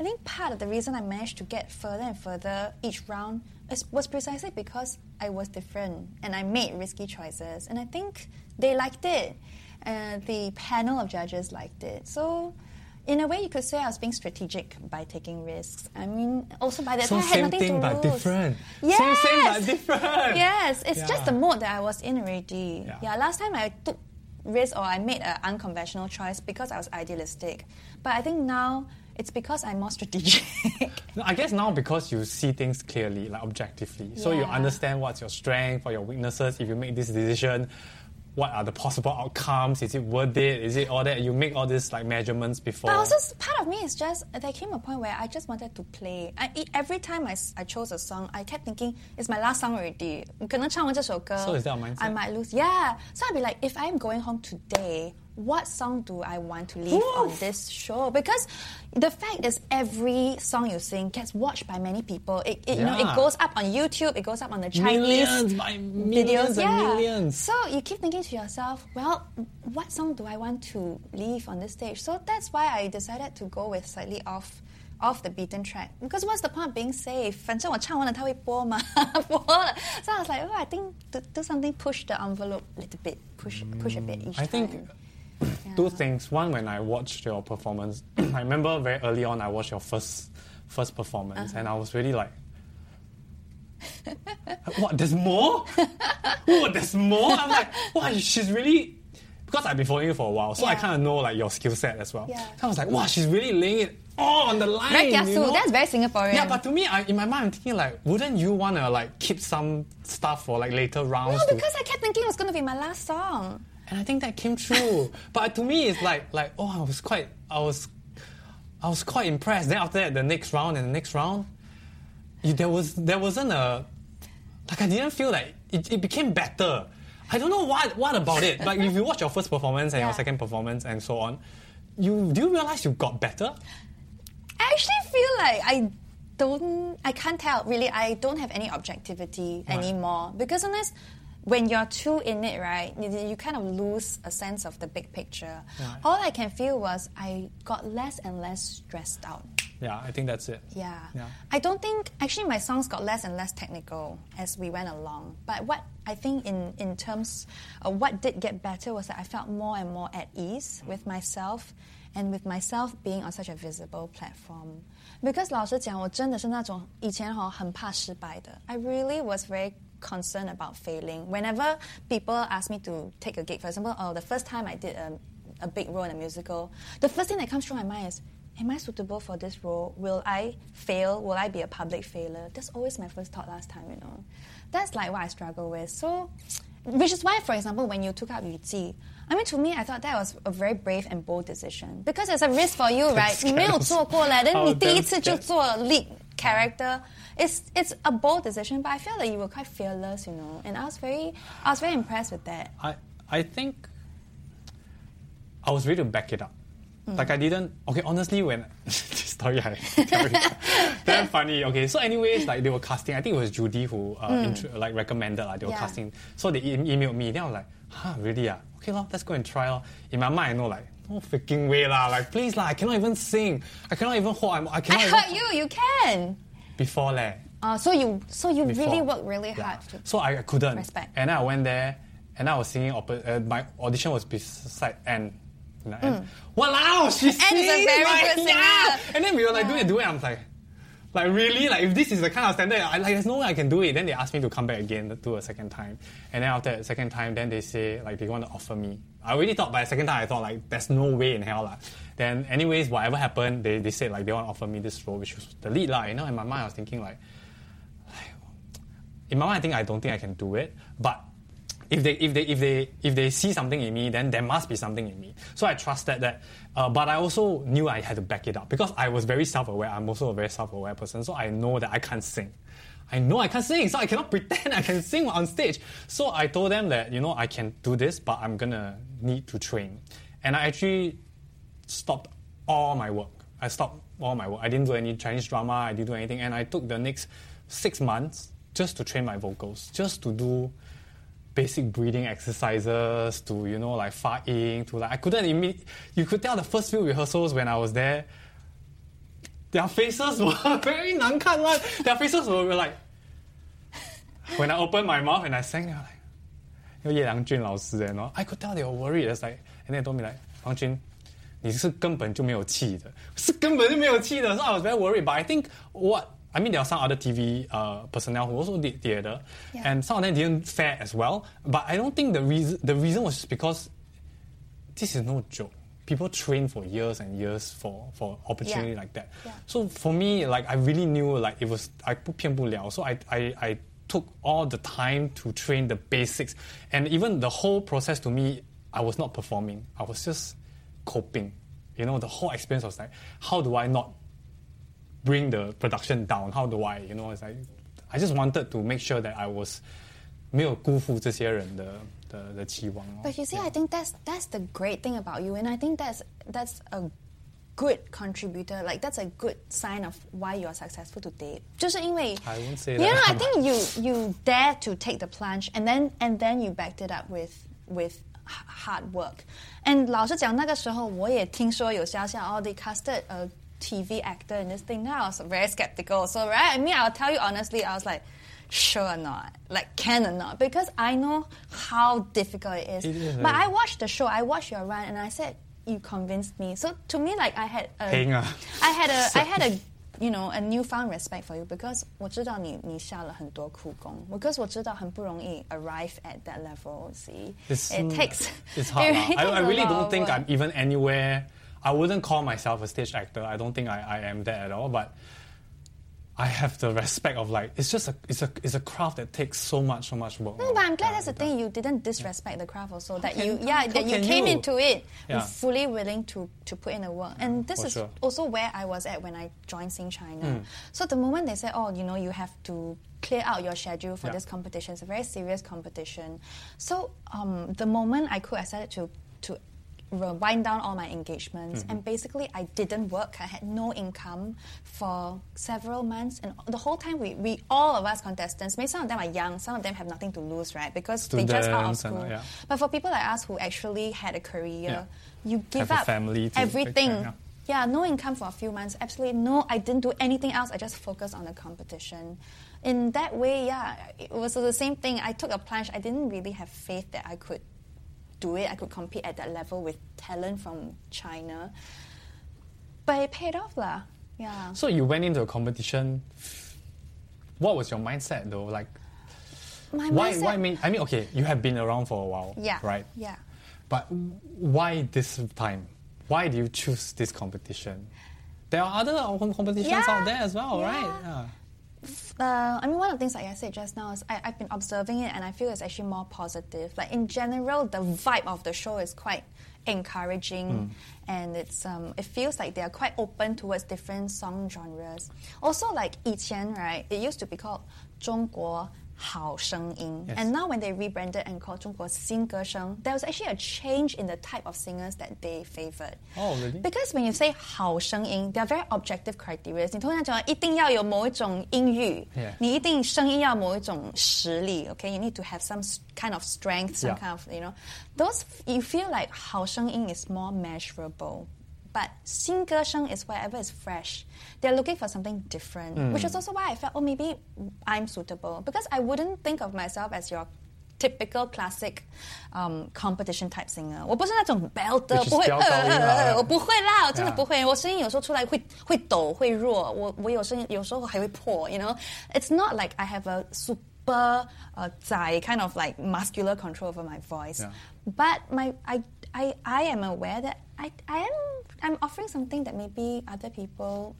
I think part of the reason I managed to get further and further each round is, was precisely because I was different and I made risky choices. And I think they liked it. Uh, the panel of judges liked it. So, in a way, you could say I was being strategic by taking risks. I mean, also by that So time I had same nothing thing to but lose. different. Yes. Same same but different. Yes, it's just the mode that I was in already. Yeah. Yeah. last time I took risk or I made an unconventional choice because I was idealistic. But I think now it's because I'm more strategic. I guess now because you see things clearly, like objectively. Yeah. So you understand what's your strength or your weaknesses. If you make this decision, what are the possible outcomes? Is it worth it? Is it all that? You make all these like measurements before. But also part of me is just there came a point where I just wanted to play. I, every time I, I chose a song, I kept thinking it's my last song already. So is that mindset? I might lose. Yeah. So I'd be like, if I'm going home today, what song do I want to leave on this show? Because the fact is, every song you sing gets watched by many people. It, it, you know, Yeah. it goes up on YouTube. It goes up on the Chinese Millions by millions videos. and yeah. millions. So you keep thinking to yourself, well, what song do I want to leave on this stage? So that's why I decided to go with slightly off off the beaten track. Because what's the point of being safe? 反正我唱完了它会播嘛，播了。So I was like, oh, I think do, do something push the envelope a little bit, push push a bit each I think time. two things. One, when I watched your performance, I remember very early on I watched your first first performance, Uh-huh. and I was really like, "What? There's more? oh, there's more?" I'm like, "Wow, she's really." Because I've been following you for a while, so I kind of know like your skill set as well. Yeah. So I was like, "Wow, she's really laying it all on the line." Very you know? That's very Singaporean. Yeah, but to me, I, in my mind, I'm thinking like, wouldn't you want to like keep some stuff for like later rounds? no, to- because I kept thinking it was going to be my last song. And I think that came true. but to me, it's like like oh, I was quite I was I was quite impressed. Then after that, the next round and the next round, you, there was there wasn't a like I didn't feel like it, it became better. I don't know what what about it. Like if you watch your first performance and your second performance and so on, you do you realize you got better? I actually feel like I don't, I can't tell really. I don't have any objectivity Right. anymore because sometimes when you're too in it, right, you, you kind of lose a sense of the big picture. Right. All I can feel was I got less and less stressed out. Yeah, I think that's it. Yeah. Yeah. I don't think actually my songs got less and less technical as we went along. But what I think in in terms of what did get better was that I felt more and more at ease with myself and with myself being on such a visible platform. Because 老实讲，我真的是那种以前哈很怕失败的。I really was very concerned about failing. Whenever people ask me to take a gig, for example, oh, the first time I did a, a big role in a musical, the first thing that comes through my mind is, am I suitable for this role? Will I fail? Will I be a public failure? That's always my first thought last time, you know. That's like what I struggle with. So, which is why, for example, when you took up Yu I mean, to me, I thought that was a very brave and bold decision because it's a risk for you, right? 你没有做过嘞，但 Oh, 你第一 damn 次就 scared. 做 lead character. It's it's a bold decision, but I feel like you were quite fearless, you know. And I was very I was very impressed with that. I I think I was ready to back it up. Like I didn't. Okay, honestly, when this story I tell you, very funny. Okay, so anyways, like they were casting. I think it was Judy who uh, intro, like recommended. Like they were Yeah. casting. So they e- emailed me. Then I was like, huh, really? Ah, okay, lor, let's go and try. Lor. In my mind, I know like. No freaking way lah! Like please lah, I cannot even sing. I cannot even hold. I'm, I I cannot even heard you, you can. before leh. Uh, so you so you before. really worked really Yeah. hard. To, So I couldn't. Respect. And I went there, and I was singing. Oppo- uh, my audition was beside Anne. You know, Anne. Wow, she Mm. sings very like, yeah. And then we were like Yeah. doing it, doing it. I'm like, like really, like if this is the kind of standard, I, like there's no way I can do it. Then they asked me to come back again, to do a second time. And then after the second time, then they say like they want to offer me. I already thought by the second time I thought like there's no way in hell lah. Then anyways, whatever happened, they, they said like they want to offer me this role, which was the lead lah. You know, in my mind I was thinking like in my mind, I think I don't think I can do it. But if they if they if they if they see something in me, then there must be something in me. So I trusted that. Uh, but I also knew I had to back it up because I was very self-aware. I'm also a very self-aware person, so I know that I can't sing. I know I can't sing, so I cannot pretend I can sing on stage. So I told them that you know I can do this, but I'm gonna need to train. And I actually stopped all my work. I stopped all my work. I didn't do any Chinese drama. I didn't do anything, and I took the next six months just to train my vocals, just to do basic breathing exercises, to you know like far in, to like I couldn't imme- You could tell the first few rehearsals when I was there. their faces were very 难看 one. Their faces were like when I opened my mouth and I sang, they were like. 有叶良俊老师 and all, I could tell they were worried. It's like, and they told me like, 王军，你是根本就没有气的，是根本就没有气的。So I was very worried. But I think what I mean, there are some other TV uh, personnel who also did theater, Yeah. and some of them didn't fare as well. But I don't think the reason the reason was just because this is no joke. People train for years and years for for opportunity Yeah. like that. Yeah. So for me, like I really knew like it was I 不骗不了. So I I I took all the time to train the basics, and even the whole process to me, I was not performing. I was just coping. You know, the whole experience was like, how do I not bring the production down? How do I, you know, it's like, I just wanted to make sure that I was 没有辜负这些人的的的期望哦。 But you see, I think that's that's the great thing about you, and I think that's that's a good contributor. Like that's a good sign of why you are successful today. 就是因为 I won't say You know, that. I think you you dare to take the plunge, and then and then you backed it up with with h- hard work. And 老实讲，那个时候我也听说有消息哦，they casted a TV actor in this thing. Now I was very skeptical. So right, I mean, I'll tell you honestly, I was like. Sure or not, like can or not, because I know how difficult it is. It is but very- I watched the show, I watched your run, and I said you convinced me. So to me, like I had a, Heng ah. I had a, I had a, you know, a newfound respect for you because 我知道你你下了很多苦功，because 我知道很不容易 arrive at that level. See, It's, it mm, takes. It's hard. it lah. really I, takes I a really lot don't of think work. I'm even anywhere. I wouldn't call myself a stage actor. I don't think I, I am that at all. But I have the respect of like it's just a it's a it's a craft that takes so much so much work. No, but I'm glad Yeah, that's the thing. You didn't disrespect the craft also. that can- you, yeah, that you came you? into it Yeah. fully willing to to put in the work. And this For is sure. also where I was at when I joined Sing China. Mm. So the moment they said, oh, you know, you have to clear out your schedule for Yeah. this competition. It's a very serious competition. So um, the moment I could, I started to to wind down all my engagements Mm-hmm. and basically I didn't work. I had no income for several months and the whole time we, we all of us contestants, maybe some of them are young, some of them have nothing to lose, right? Because they just out of Students and, school. yeah. But for people like us who actually had a career, you give Have up everything. care, yeah. Yeah, no income for a few months. Absolutely no. I didn't do anything else. I just focused on the competition. In that way, yeah, it was the same thing. I took a plunge. I didn't really have faith that I could do it. I could compete at that level with talent from China. But it paid off, lah. Yeah. So you went into a competition. What was your mindset though? Like My why mindset- why mean I mean okay, you have been around for a while. Yeah. Right? Yeah. But why this time? Why do you choose this competition? There are other competitions Yeah. out there as well, Yeah. right? Yeah Uh, I mean, one of the things like I said just now is I, I've been observing it and I feel it's actually more positive. Like in general, the vibe of the show is quite encouraging and it's um, it feels like they are quite open towards different song genres. Also, like 以前, right, it used to be called 中国 好声音 Yes. and now when they rebranded and called 中国新歌声, there was actually a change in the type of singers that they favored. Oh, really? Because when you say 好声音, they are very objective criteria. 你通常讲一定要有某一种音域 Yeah. 你一定声音要某一种实力, okay? You need to have some s- kind of strength, some Yeah. kind of, you know. Those, you feel like 好声音 is more measurable. But 新歌声 is wherever is fresh. They're looking for something different, which is also why I felt, oh, maybe I'm suitable. Because I wouldn't think of myself as your typical classic um, competition type singer. 我不是那种 belter， Which is 不会飙高音啊我不会啦，我真的 Yeah. 不会。我声音有时候出来会会抖会弱，我我有声音有时候还会破。You know, it's not like I have a super uh, 仔 kind of like muscular control over my voice. Yeah. But my I, I I am aware that I I am I'm offering something that maybe other people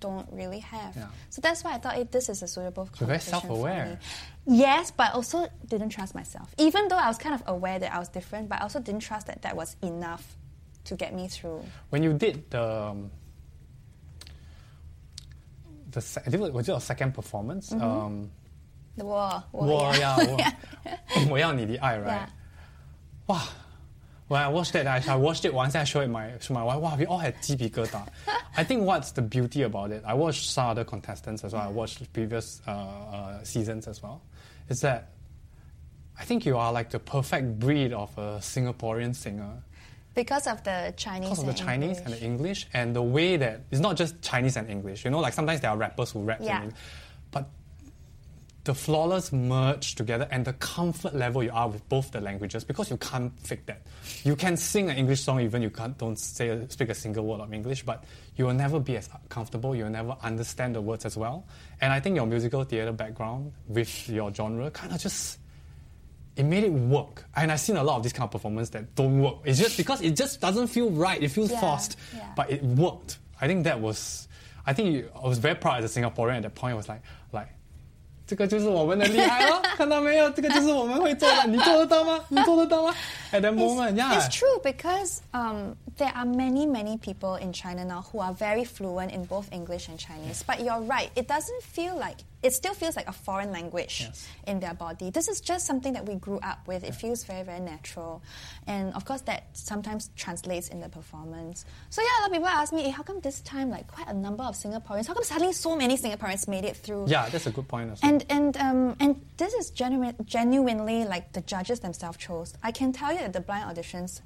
don't really have. Yeah. So that's why I thought eh, this is a suitable You're very competition for self-aware. me. Yes, but also didn't trust myself. Even though I was kind of aware that I was different, but I also didn't trust that that was enough to get me through. When you did the um, the se- I think it was your second performance. Mm-hmm. Um, 我我我要 yeah. 我我要你的爱 right? Yeah. Wow. when I watched that, I, I watched it once and I showed it my, to my wife. Wow, we all had TP Gerda. I think what's the beauty about it, I watched some other contestants as well, I watched previous uh, uh, seasons as well, is that I think you are like the perfect breed of a Singaporean singer. Because of the Chinese. Because of the Chinese English. and the English, and the way that it's not just Chinese and English. You know, like sometimes there are rappers who rap yeah. in English, but the flawless merge together and the comfort level you are with both the languages because you can't fake that. You can sing an English song even you can't don't say speak a single word of English, but you will never be as comfortable. You will never understand the words as well. And I think your musical theater background with your genre kind of just it made it work. And I've seen a lot of these kind of performance that don't work. It's just because it just doesn't feel right. It feels Yeah, forced. yeah. But it worked. I think that was I think I was very proud as a Singaporean at that point. I was like like 这个就是我们的厉害哦，看到没有？这个就是我们会做的，你做得到吗？你做得到吗？At that moment, yeah. It's true because um, there are many, many people in China now who are very fluent in both English and Chinese. But you're right, it doesn't feel like, it still feels like a foreign language Yes. in their body. This is just something that we grew up with. It feels very, very natural. And of course, that sometimes translates in the performance. So, yeah, a lot of people ask me, hey, how come this time, like, quite a number of Singaporeans, how come suddenly so many Singaporeans made it through? Yeah, that's a good point as well. And and um, and this is genuine, genuinely like the judges themselves chose. I can tell you that the blind auditions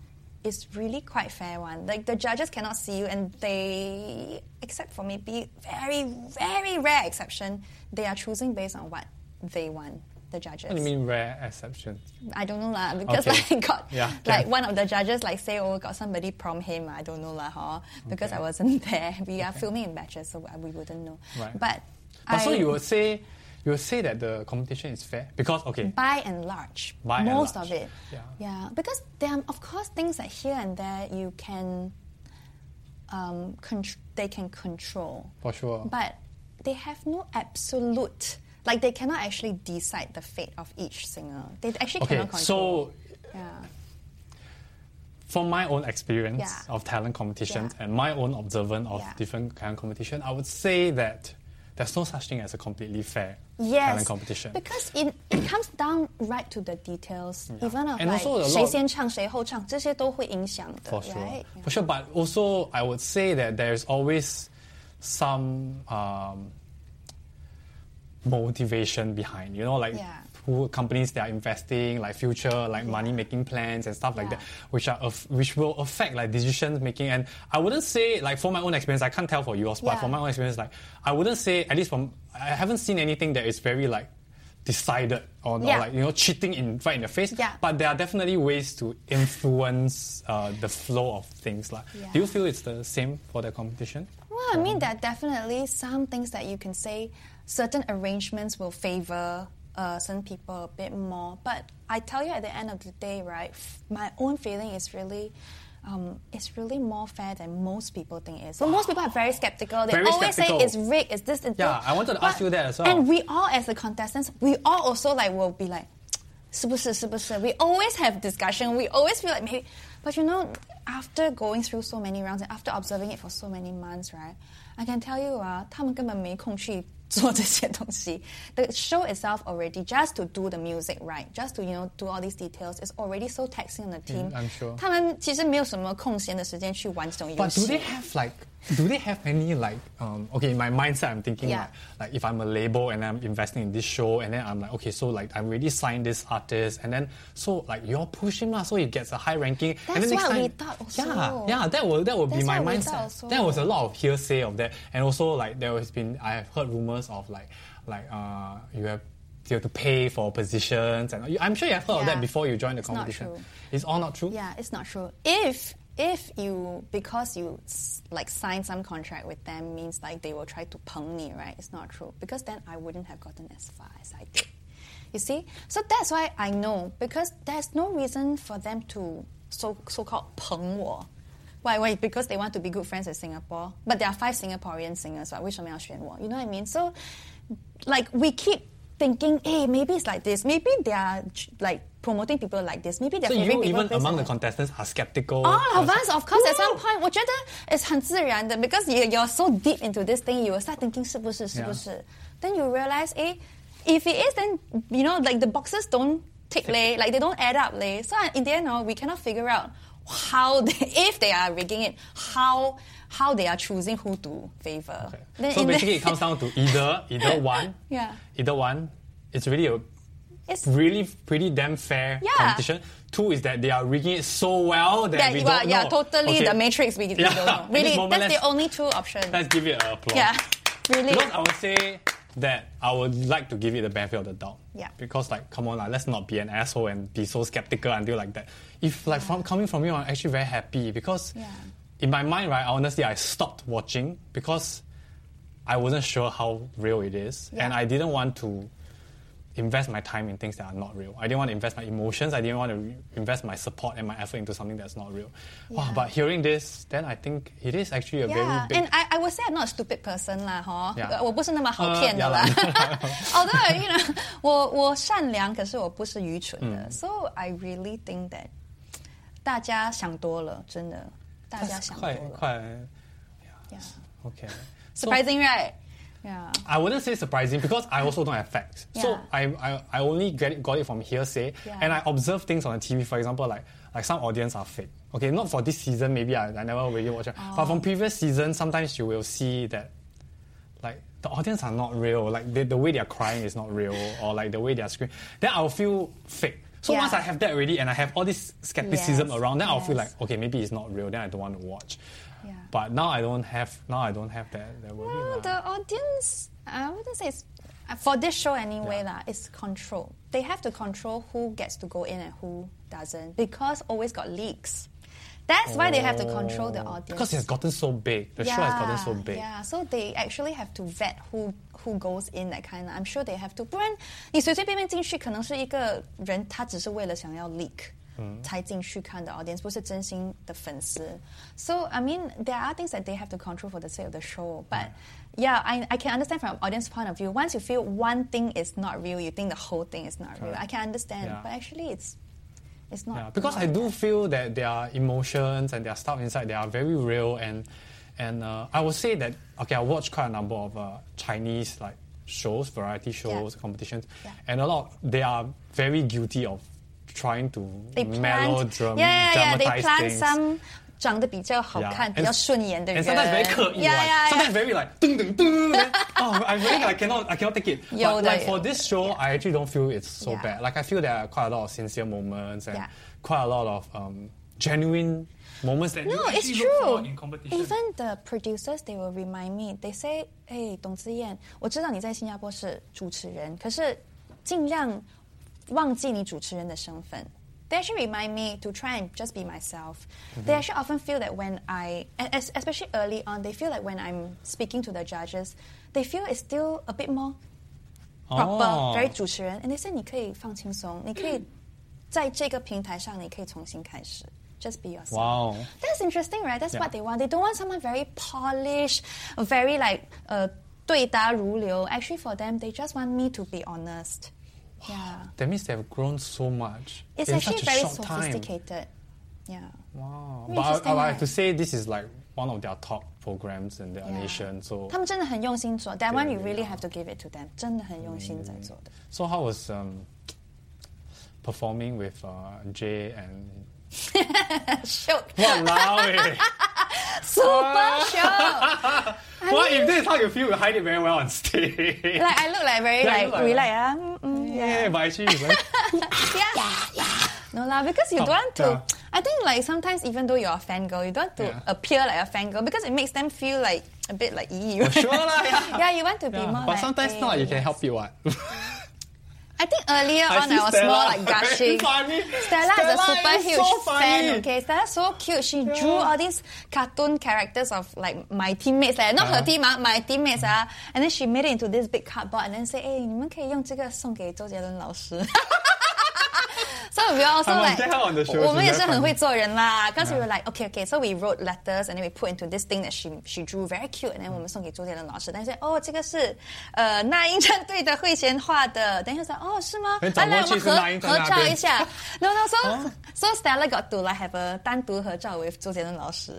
is really quite fair one. Like the judges cannot see you, and they, except for maybe very very rare exception, they are choosing based on what they want. The judges. what do you mean rare exception? I don't know lah because Okay. like got Yeah, like one of the judges like say oh got somebody prom him I don't know lah huh because Okay. I wasn't there. We are filming in batches so we wouldn't know. Right. But. But so you would say you would say that the competition is fair because okay, by and large, By and most large, of it. yeah. because there are, of course, things that here and there you can, um, contr- they can control, for sure. but they have no absolute. Like they cannot actually decide the fate of each singer. They actually okay, cannot control. so yeah, from my own experience Yeah. of talent competitions Yeah. and my own observance of Yeah. different talent competition, I would say that there's no such thing as a completely fair yes, talent competition. because it, it comes down right to the details, even of And like also a lot- 谁先唱谁后唱，这些都会影响的 for sure, right? for sure. But also, I would say that there's always some um, motivation behind. You know, like Yeah. who companies they are investing, like future, like money making plans and stuff like Yeah. that, which are which will affect like decision making. And I wouldn't say like for my own experience, I can't tell for yours, but Yeah. for my own experience, like I wouldn't say at least from I haven't seen anything that is very like decided or, or like you know cheating in right in the face. Yeah. But there are definitely ways to influence uh, the flow of things. Like, Yeah. do you feel it's the same for the competition? Well, I mean, there are definitely some things that you can say certain arrangements will favor uh, certain people a bit more. But I tell you, at the end of the day, right, f- my own feeling is really. Um, it's really more fair than most people think it is. So most people are very skeptical. They Very always skeptical. say it's rigged, it's this, it's Yeah, that. I wanted to ask But- you that as well. And we all, as the contestants, we all also like will be like, 是不是,是不是? We always have discussion. We always feel like maybe, but you know, after going through so many rounds and after observing it for so many months, right? I can tell you, 啊，他们根本没空去 做这些东西. The show itself already just to do the music right, just to you know do all these details is already so taxing on the team. Mm, I'm sure. 他们其实没有什么空闲的时间去玩这种游 But do 戏。 they have like, do they have any like, um, okay, in my mindset, I'm thinking Yeah. like, like if I'm a label and I'm investing in this show, and then I'm like, okay, so like I already signed this artist, and then so like you're pushing him lah, so he gets a high ranking, and then That's next what time, we thought also. yeah, yeah, that will that will be my what we thought mindset. There was a lot of hearsay of that, and also like there has been I have heard rumors of like like uh you have. You have to pay for positions, and I'm sure you have heard of that before you join the It's competition. It's all not true. Yeah, it's not true. If if you because you like sign some contract with them means like they will try to peng me, right? It's not true because then I wouldn't have gotten as far as I did. You see, so that's why I know because there's no reason for them to so so called peng war Why? Why? Because they want to be good friends with Singapore, but there are five Singaporean singers. Why? Right? Which one You know what I mean? So, like we keep thinking, hey, maybe it's like this. Maybe they are like promoting people like this. Maybe they're So favoring you people even based among on the that. contestants are skeptical. All of Are- us, of course, at some Wow. point, 我觉得 it's 很自然的 because you, you're so deep into this thing, you will start thinking 是不是,是不是? Then you realize, eh, if it is, then, you know, like the boxes don't tick lay, like they don't add up lay. So in the end, no, we cannot figure out how, they, if they are rigging it, how how they are choosing who to favor. Okay. Then So in the- basically, it comes down to either either one, Yeah. either one. It's really a it's- really pretty damn fair Yeah. competition. Two is that they are rigging it so well that Yeah, we are, don't yeah, know. totally Okay, the Matrix. We, we Yeah. don't know. Really, moment, that's the only two options. Let's give it a applause. Yeah, really. Because I would say that I would like to give it the benefit of the doubt. Yeah. Because like, come on, like, let's not be an asshole and be so skeptical until like that. If like from coming from you, I'm actually very happy because Yeah. in my mind, right, honestly, I stopped watching because I wasn't sure how real it is, Yeah. and I didn't want to invest my time in things that are not real. I didn't want to invest my emotions. I didn't want to re- invest my support and my effort into something that's not real. Wow, Yeah. but hearing this, then I think it is actually a Yeah, very big. and I, I would say I'm not a stupid person 啦，哈 Yeah. 我不是那么好呃骗的啦。 yeah Although you know，我我善良，可是我不是愚蠢的。So 嗯 I really think that 大家想多了，真的，大家 That's 想多 quite 了。 quite Yeah. okay. So- Surprising, right? Yeah. I wouldn't say surprising because I also don't have facts. So I, I, I only get it, got it from hearsay, Yeah. and I observe things on the TV. For example, like like some audience are fake. Okay, not for this season. Maybe I, I never really watch it, oh. but from previous seasons, sometimes you will see that like the audience are not real. Like the, the way they are crying is not real, or like the way they are screaming. Then I'll feel fake. So Yeah. once I have that already, and I have all this skepticism Yes, around, then I'll feel like okay, maybe it's not real. Then I don't want to watch. Yeah. But now I don't have. Now I don't have that. that worry Well, lah. the audience, I wouldn't say it's uh, for this show anyway, Yeah. lah. It's control. They have to control who gets to go in and who doesn't because always got leaks. That's why they have to control the Oh, audience. Because it's gotten so big. The show has gotten so big. Yeah, so they actually have to vet who who goes in that kind. I'm sure they have to. 不然你随随便便进去，可能是一个人，他只是为了想要 leak。 才进去看的 audience 不是真心的粉丝，so I mean there are things that they have to control for the sake of the show. But yeah, I I can understand from audience point of view. Once you feel one thing is not real, you think the whole thing is not real. Correct. I can understand, Yeah. but actually it's it's not. Yeah, because not I do that. feel that there are emotions and there are stuff inside. They are very real, and and uh, I would say that okay, I watched quite a number of uh, Chinese like shows, variety shows, competitions, Yeah. and a lot they are very guilty of trying to they plant, melodram yeah, yeah, yeah, they dramatize plant things. some 长得比较好 Yeah. 看、 And- 比较顺眼的 And 人。 sometimes very 刻意 yeah, one. yeah, Sometimes yeah. very like ding ding ding. then, oh, I really I cannot I cannot take it. Yo, but like the- for this show, I actually don't feel it's so Yeah. bad. Like I feel there are quite a lot of sincere moments and Yeah. quite a lot of um, genuine moments that No, you it's actually look for true. in competition. Even the producers, they will remind me. They say, "Hey, 董子燕，我知道你在新加坡是主持人，可是尽量 忘记你主持人的身份。They actually remind me to try and just be myself. They actually often feel that when I, and es- especially early on, they feel like when I'm speaking to the judges, they feel it's still a bit more proper, Oh. very 主持人。And they say 你可以放轻松，你可以在这个平台上，你可以重新开始，just be yourself。 Wow. That's interesting, right? That's Yeah. what they want. They don't want someone very polished, very like uh, 对答如流. Actually, for them, they just want me to be honest. Yeah. That means they have grown so much It's in actually such a very short time. sophisticated. Yeah. Wow. Very But I, interesting, I have right? to say this is like one of their top programs in their Yeah. nation. So 他们真的很用心做. That one you Yeah. really have to give it to them. 真的很用心在做的. so how was um, performing with uh, Jay and Shook. Walao eh. Super shook. What if this is how you feel? You hide it very well on stage. Like I look like very Yeah, you like, look like- relaxed. ah. Mm, mm, yeah, but actually it's like yeah. No lah, because you Oh, don't want to. yeah. I think like sometimes even though you're a fangirl, you don't want to Yeah. appear like a fangirl because it makes them feel like a bit like ee. sure lah, yeah. yeah, you want to be Yeah, more. but like, sometimes eh, not. You can help you what. I think earlier I on see I was Stella. more like gushing. Very funny. Stella, is a Stella super is huge so fan. funny. Okay, Stella's so cute. She Yeah. drew all these cartoon characters of like my teammates, like not her Uh-huh. team, ah, my teammates, ah. And then she made it into this big cardboard and then say, "Hey, 你们可以用这个送给周杰伦老师." So we are also I must like, get her on the show. 我们 She's 也是 very 很 funny. 会做人啦。Because we were like, okay, okay, so we wrote letters and then we put into this thing that she she drew very cute, and then 我们送给周杰伦老师。但是哦，这个是呃那英战队的慧贤画的。等一下说哦是吗？哎走来来，我们合过去是那英战合那边照一下。No no, so so Stella got to like have a 单独合照 with 周杰伦老师。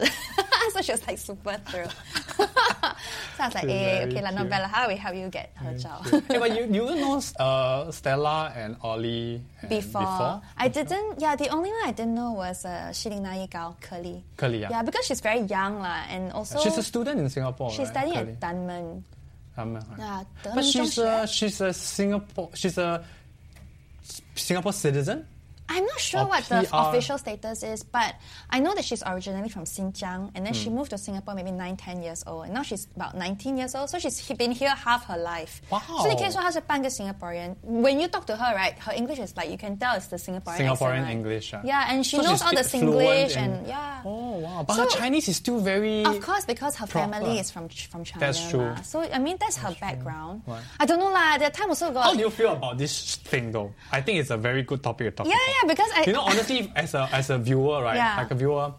so she was like super thrilled. so I was like, She's eh, very okay, lah, not cute. bad lah. How we help you get 合照？ hey, but you you know uh, Stella and Ollie and before. I didn't. Yeah, the only one I didn't know was uh, Shilin Gao Curly. Curly, yeah. Yeah, because she's very young lah, and also She's a student in Singapore. she's studying Curly. at Dunman. Right. Yeah, but she's a, she's a Singapore she's a Singapore citizen. I'm not sure Or what the PR. official status is, but I know that she's originally from Xinjiang, and then Hmm. she moved to Singapore maybe 9, 10 years old, and now she's about 19 years old, so she's he- been here half her life. Wow. 所以你可以说她是半个 Singaporean. When you talk to her, right, her English is like you can tell it's the Singaporean Singaporean accent, right? English. ah. Yeah, and she So knows all the speaks fluent Singlish in- and yeah. Oh wow! But So- her Chinese is still very. Of course, because her proper. family is from from China. That's true. lah. So I mean, that's, her background. Right. I don't know lah. There time also got. How do you feel about this thing though? I think it's a very good topic to talk yeah, about. yeah, because I. You know, honestly, as a as a viewer, right? Yeah. Like a viewer,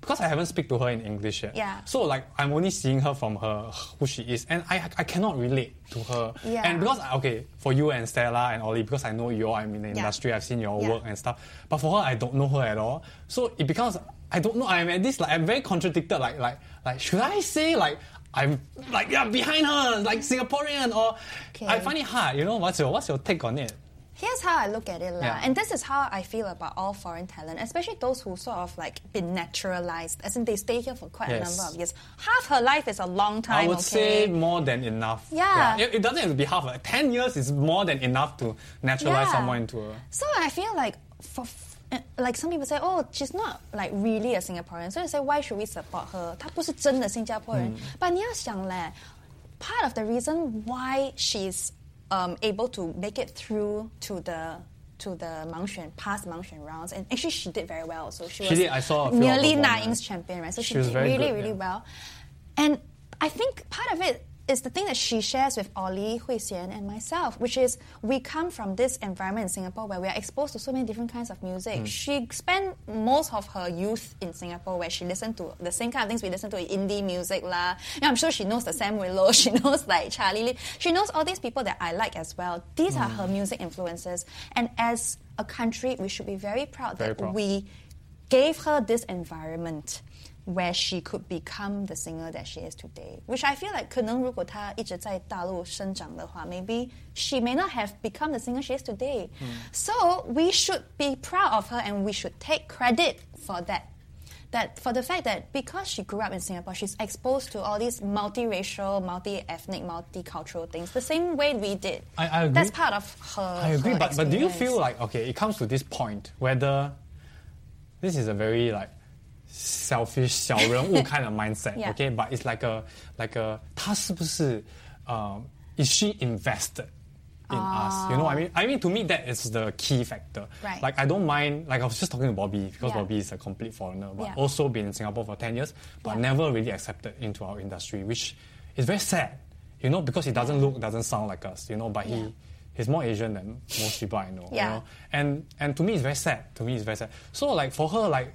because I haven't speak to her in English yet. Yeah. So like I'm only seeing her from her who she is, and I I cannot relate to her. Yeah. And because okay, for you and Stella and Ollie, because I know you all, I'm in the Yeah. industry, I've seen your Yeah. work and stuff. But for her, I don't know her at all. So it becomes I don't know. I'm at this like I'm very contradicted. Like like like should I say like. I'm like yeah behind her like Singaporean or Okay. I find it hard. You know what's your what's your take on it? Here's how I look at it, lah. Yeah. and this is how I feel about all foreign talent, especially those who sort of like been naturalized, as in they stay here for quite Yes. a number of years. Half her life is a long time. I would okay? say more than enough. Yeah. It, it doesn't have to be half. Like, Ten years is more than enough to naturalize Yeah. someone into a. So I feel like for uh, like some people say, oh, she's not like really a Singaporean. So they say, why should we support her? 她不是真的新加坡人。But 你要想嘞，part of the reason why she's um, able to make it through to the to the Mangxuan, past Mangxuan rounds, and actually she did very well. So she, she was did, I saw nearly Na Ying's champion, right? So she, she did really, good, really yeah. well. And I think part of it is the thing that she shares with Ollie, Hui Xian, and myself, which is we come from this environment in Singapore where we are exposed to so many different kinds of music. Hmm. She spent most of her youth in Singapore where she listened to the same kind of things we listen to in indie music lah. And I'm sure she knows the Sam Willow, she knows like Charlie Lim, she knows all these people that I like as well. These are Hmm. her music influences. And as a country, we should be very proud Very that proud. we gave her this environment where she could become the singer that she is today. Which I feel like 可能如果她一直在大陆生长的话, maybe she may not have become the singer she is today. So we should be proud of her and we should take credit for that. That for the fact that because she grew up in Singapore, she's exposed to all these multiracial, multi-ethnic, multicultural things the same way we did. I- I agree. That's part of her. I agree, her but but do you experience. feel like okay? It comes to this point whether this is a very like selfish 小人物 kind of mindset, Yeah. okay? But it's like a like a 她是不是 um, is she invested? In us, you know what I mean? I mean, to me, that is the key factor. Right. Like, I don't mind. Like, I was just talking to Bobby because Yeah. Bobby is a complete foreigner, but Yeah. also been in Singapore for ten years, but Yeah. never really accepted into our industry, which is very sad. You know, because he doesn't look, doesn't sound like us. You know, but Yeah. he he's more Asian than most people I know. Yeah. You know? And and to me it's very sad. To me it's very sad. So like for her, like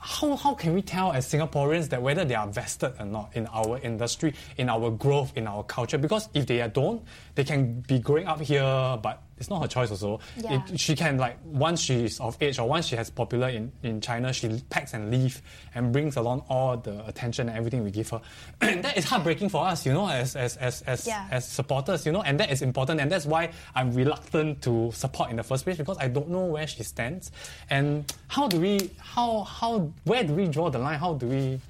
how, how can we tell as Singaporeans that whether they are vested or not in our industry, in our growth, in our culture? Because if they don't, they can be growing up here, but it's not her choice also. Yeah. It- she can like once she is of age or once she has popular in, in China, she packs and leave and brings along all the attention and everything we give her. and that is heartbreaking for us, you know, as as as as, Yeah. as supporters, you know, and that is important and that's why I'm reluctant to support in the first place because I don't know where she stands. And how do we how how where do we draw the line? How do we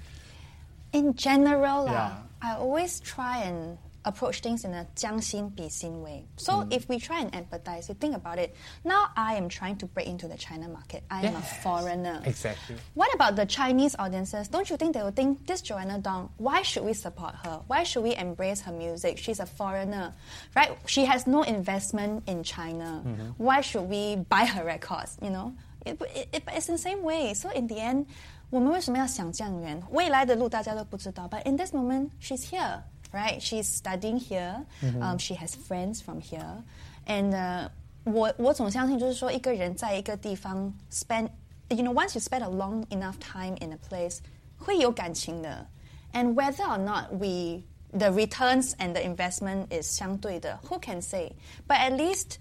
in general, Yeah. I always try and approach things in a 将心比心 way. So Mm. if we try and empathize, you think about it. Now I am trying to break into the China market. I am a Yes, foreigner. exactly. What about the Chinese audiences? Don't you think they will think this Joanna Dong? Why should we support her? Why should we embrace her music? She's a foreigner, right? She has no investment in China. Mm-hmm. Why should we buy her records? You know, it, it, it, it's in the same way. So in the end. 我们为什么要想这样远？未来的路大家都不知道，but in this moment she's here, right? She's studying here. Um, she has friends from here, and uh, 我我总相信就是说，一个人在一个地方 spend you know, once you spend a long enough time in a place, 会有感情的。And whether or not we the returns and the investment is 相对的, who can say? But at least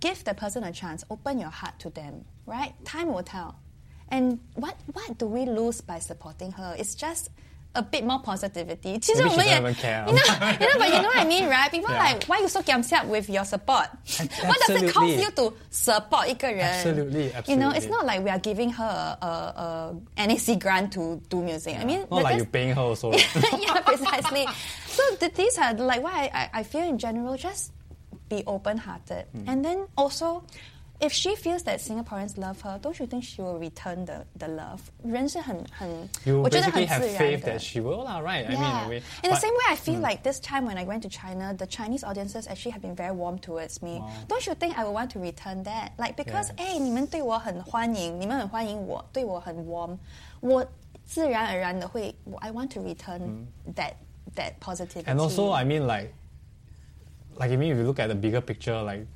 give the person a chance. Open your heart to them, right? Time will tell. And what what do we lose by supporting her? It's just a bit more positivity. 其实 Maybe 我们 she 也 don't even care. You know, you know, but you know what I mean, right? People Yeah. like, why you so gamsiap with your support? what does it cost Absolutely. you to support 一个人? Absolutely, You know, it's absolutely. not like we are giving her a, a, a NAC grant to do music. I mean, not like that's- you're paying her also? yeah, precisely. So th- these are like what I, I, I feel in general. Just be open-hearted, Hmm. and then also if she feels that Singaporeans love her, don't you think she will return the, the love? 人是很很 You 我觉得 basically 很 have 自然 faith 的 that she will, lah, right? I yeah. mean, in a way. in the But- same way, I feel like this time when I went to China, the Chinese audiences actually have been very warm towards me. Don't you think I would want to return that? Like because, Yes. 哎，你们对我很欢迎，你们很欢迎我，对我很 warm，我自然而然的会，I want to return that that positivity. And also, I mean, like, like I mean, if you look at the bigger picture, like,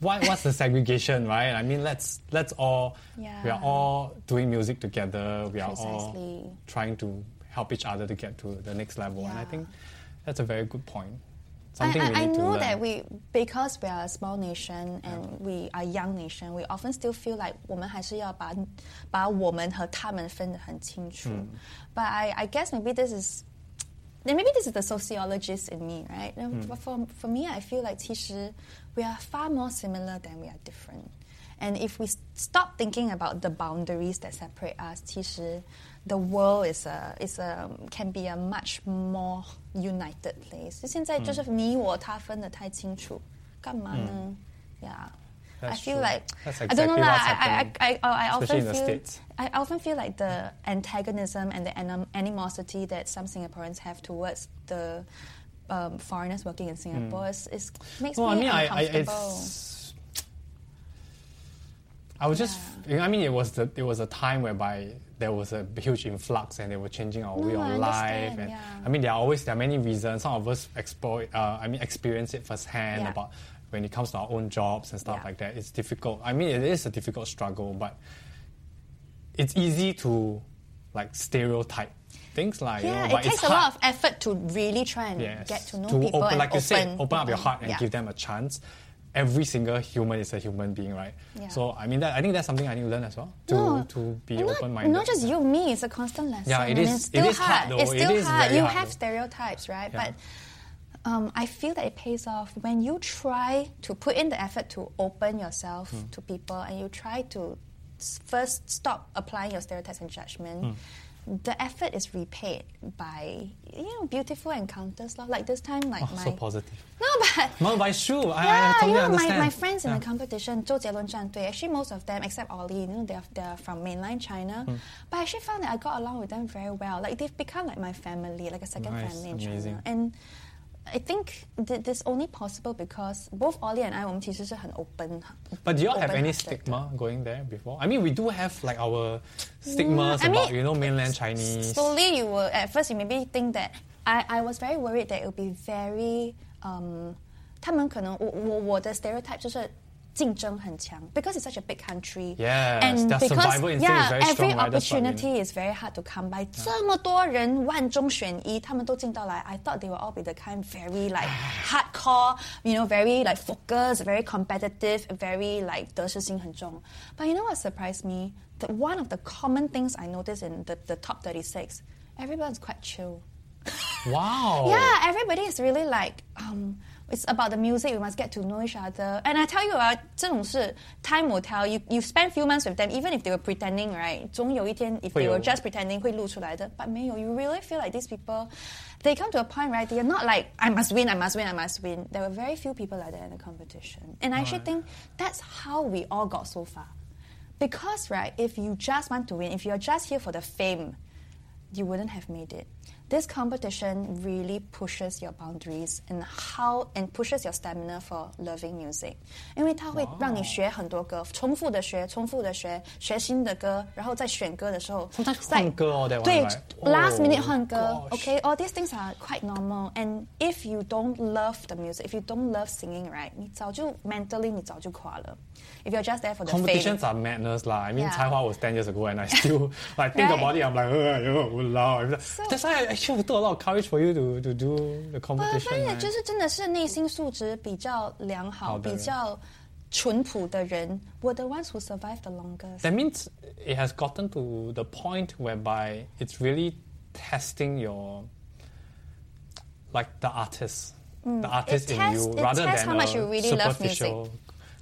why, what's the segregation, right? I mean, let's let's all we are Yeah. all doing music together. We are all Precisely. trying to help each other to get to the next level, and I Yeah. think that's a very good point. I, Something we I, I need to know learn. that we because we are a small nation and we are a young nation, we often still feel like 我们还是要把把我们和他们分得很清楚。But I, I guess maybe this is then maybe this is the sociologist in me, right? And But for, for me, I feel like 其实 we are far more similar than we are different. And if we s- stop thinking about the boundaries that separate us, 其实 the world is a is a can be a much more united place. 现在就是你我他分得太清楚，干嘛呢？Yeah. I feel true. like That's I don't know exactly what's I, I, I, I, I often especially in the feel States. I often feel like the antagonism and the anim- animosity that some Singaporeans have towards the um, foreigners working in Singapore is, is makes Well, I me mean, I, I, uncomfortable. it's, I was just, I mean, it was the, it was a time whereby there was a huge influx and they were changing our way No, I of life. And yeah. I mean, there are always there are many reasons. Some of us explore, uh, I mean, experience it firsthand Yeah. about when it comes to our own jobs and stuff Yeah. like that. It's difficult. I mean, it is a difficult struggle, but it's easy to like stereotype things like you yeah, know, but it takes a hard. lot of effort to really try and Yes. get to know to people open, and like you open, said, open up your heart and yeah. give them a chance. Every single human is a human being, right? Yeah. So I mean, that, I think that's something I need to learn as well. To No, to be not, open-minded. Not just you, me. It's a constant lesson. Yeah, it and is- It's still is hard, though. It's still hard. You hard, have though. stereotypes, right? Yeah. But um, I feel that it pays off when you try to put in the effort to open yourself mm. to people and you try to first stop applying your stereotypes and judgment. Mm. The effort is repaid by you know beautiful encounters, like this time, like oh, my so positive. No, but no, but it's true. I, yeah, I totally you know. My, my friends in yeah. the competition, Zhou Jielun Zhandui, actually most of them except Ollie, you know, they're, they're from mainland China. Mm. But I actually found that I got along with them very well. Like they've become like my family, like a second nice, family in amazing. China. And I think th- this only possible because both Ollie and I, 我们其实是很 open. But do you all have any open-hearted. stigma going there before? I mean, we do have like our stigmas Mm, I mean, about you know mainland Chinese. Slowly, you will at first you maybe think that I, I was very worried that it would be very um, 他们可能我我我的 stereotype 就是 竞争很强 because it's such a big country Yes, and their because survival instinct yeah is very every strong, right? That's what I mean. opportunity is very hard to come by 这么多人万中选一他们都进到来 I thought they will all be the kind very like hardcore you know very like focused very competitive very like 得失心很重 but you know what surprised me that one of the common things I noticed in the, the top 36 everyone's quite chill Wow. yeah, everybody is really like, um, it's about the music. We must get to know each other. And I tell you, uh, 这种事 time will tell. You you spend few months with them, even if they were pretending, right? 总有一天 if 会 they 有 were just pretending 会露出来的. But 没有 you really feel like these people, they come to a point, right? They are not like I must win, I must win, I must win. There were very few people like that in the competition, and I actually think that's how we all got so far. Because right, if you just want to win, if you're just here for the fame, you wouldn't have made it. This competition really pushes your boundaries and how and pushes your stamina for loving music. 因为它会让你学很多歌，重复的学，重复的学，学新的歌，然后在选歌的时候 Sometimes 在换歌 all that one, 对 right? ，last minute Oh, 换歌 gosh. Okay, all these things are quite normal. And if you don't love the music, if you don't love singing, right, 你早就 mentally 你早就垮了。If you're just there for the fame. Competitions are madness lah. I mean, Yeah. Caihua was 10 years ago and I still like think Right. about it. I'm like, uh, yo, walao. That's why I actually took a lot of courage for you to, to do the 我 competition. 发现 right? 就是真的是内心素质比较良好、好的人比较淳朴的人，were the ones who survived the longest. That means it has gotten to the point whereby it's really testing your, like the artist, the artist in Mm. tests- you, it rather tests than how much a you really love music. superficial.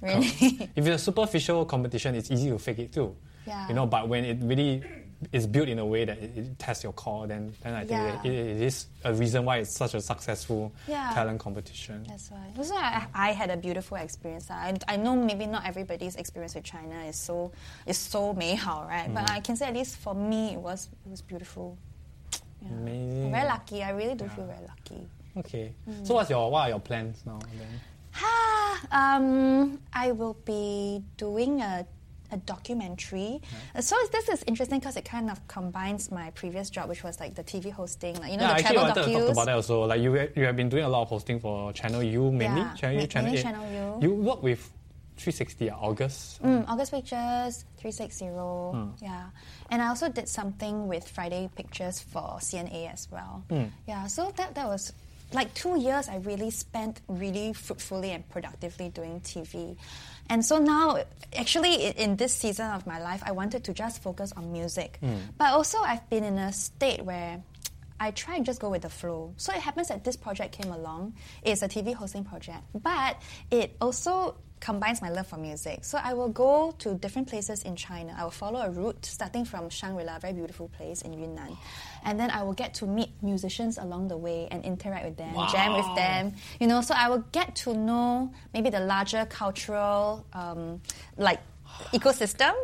Really? if it's a superficial competition, it's easy to fake it too. Yeah. You know, but when it really is built in a way that it, it tests your core, then then I think Yeah. it, it is a reason why it's such a successful Yeah. talent competition. That's why. Why I, I had a beautiful experience. I, I know maybe not everybody's experience with China is so is so 美好, right? But Mm-hmm. I can say at least for me it was it was beautiful. Yeah. Amazing. I'm very lucky. I really do feel very lucky. Okay. Mm. So what's your what are your plans now? Then? um, I will be doing a, a documentary. Uh, So this is interesting because it kind of combines my previous job, which was like the TV hosting, like you know yeah, the actually, I travel wanted to talk docus. about that also. Like you, you have been doing a lot of hosting for Channel U mainly. Yeah, Channel U, Channel mainly Channel U. You work with 360 uh, August. Mm, August Pictures, 360. Hmm. Yeah. And I also did something with Friday Pictures for CNA as well. Hmm. Yeah, so that, that was like two years I really spent really fruitfully and productively doing TV. And so now, actually, in this season of my life, I wanted to just focus on music. Hmm. But also, I've been in a state where I try and just go with the flow. So it happens that this project came along. It's a TV hosting project, but it also combines my love for music. So I will go to different places in China. I will follow a route starting from Shangri-La, a very beautiful place in Yunnan. And then I will get to meet musicians along the way and interact with them, jam with them. You know, so I will get to know maybe the larger cultural um, like ecosystem,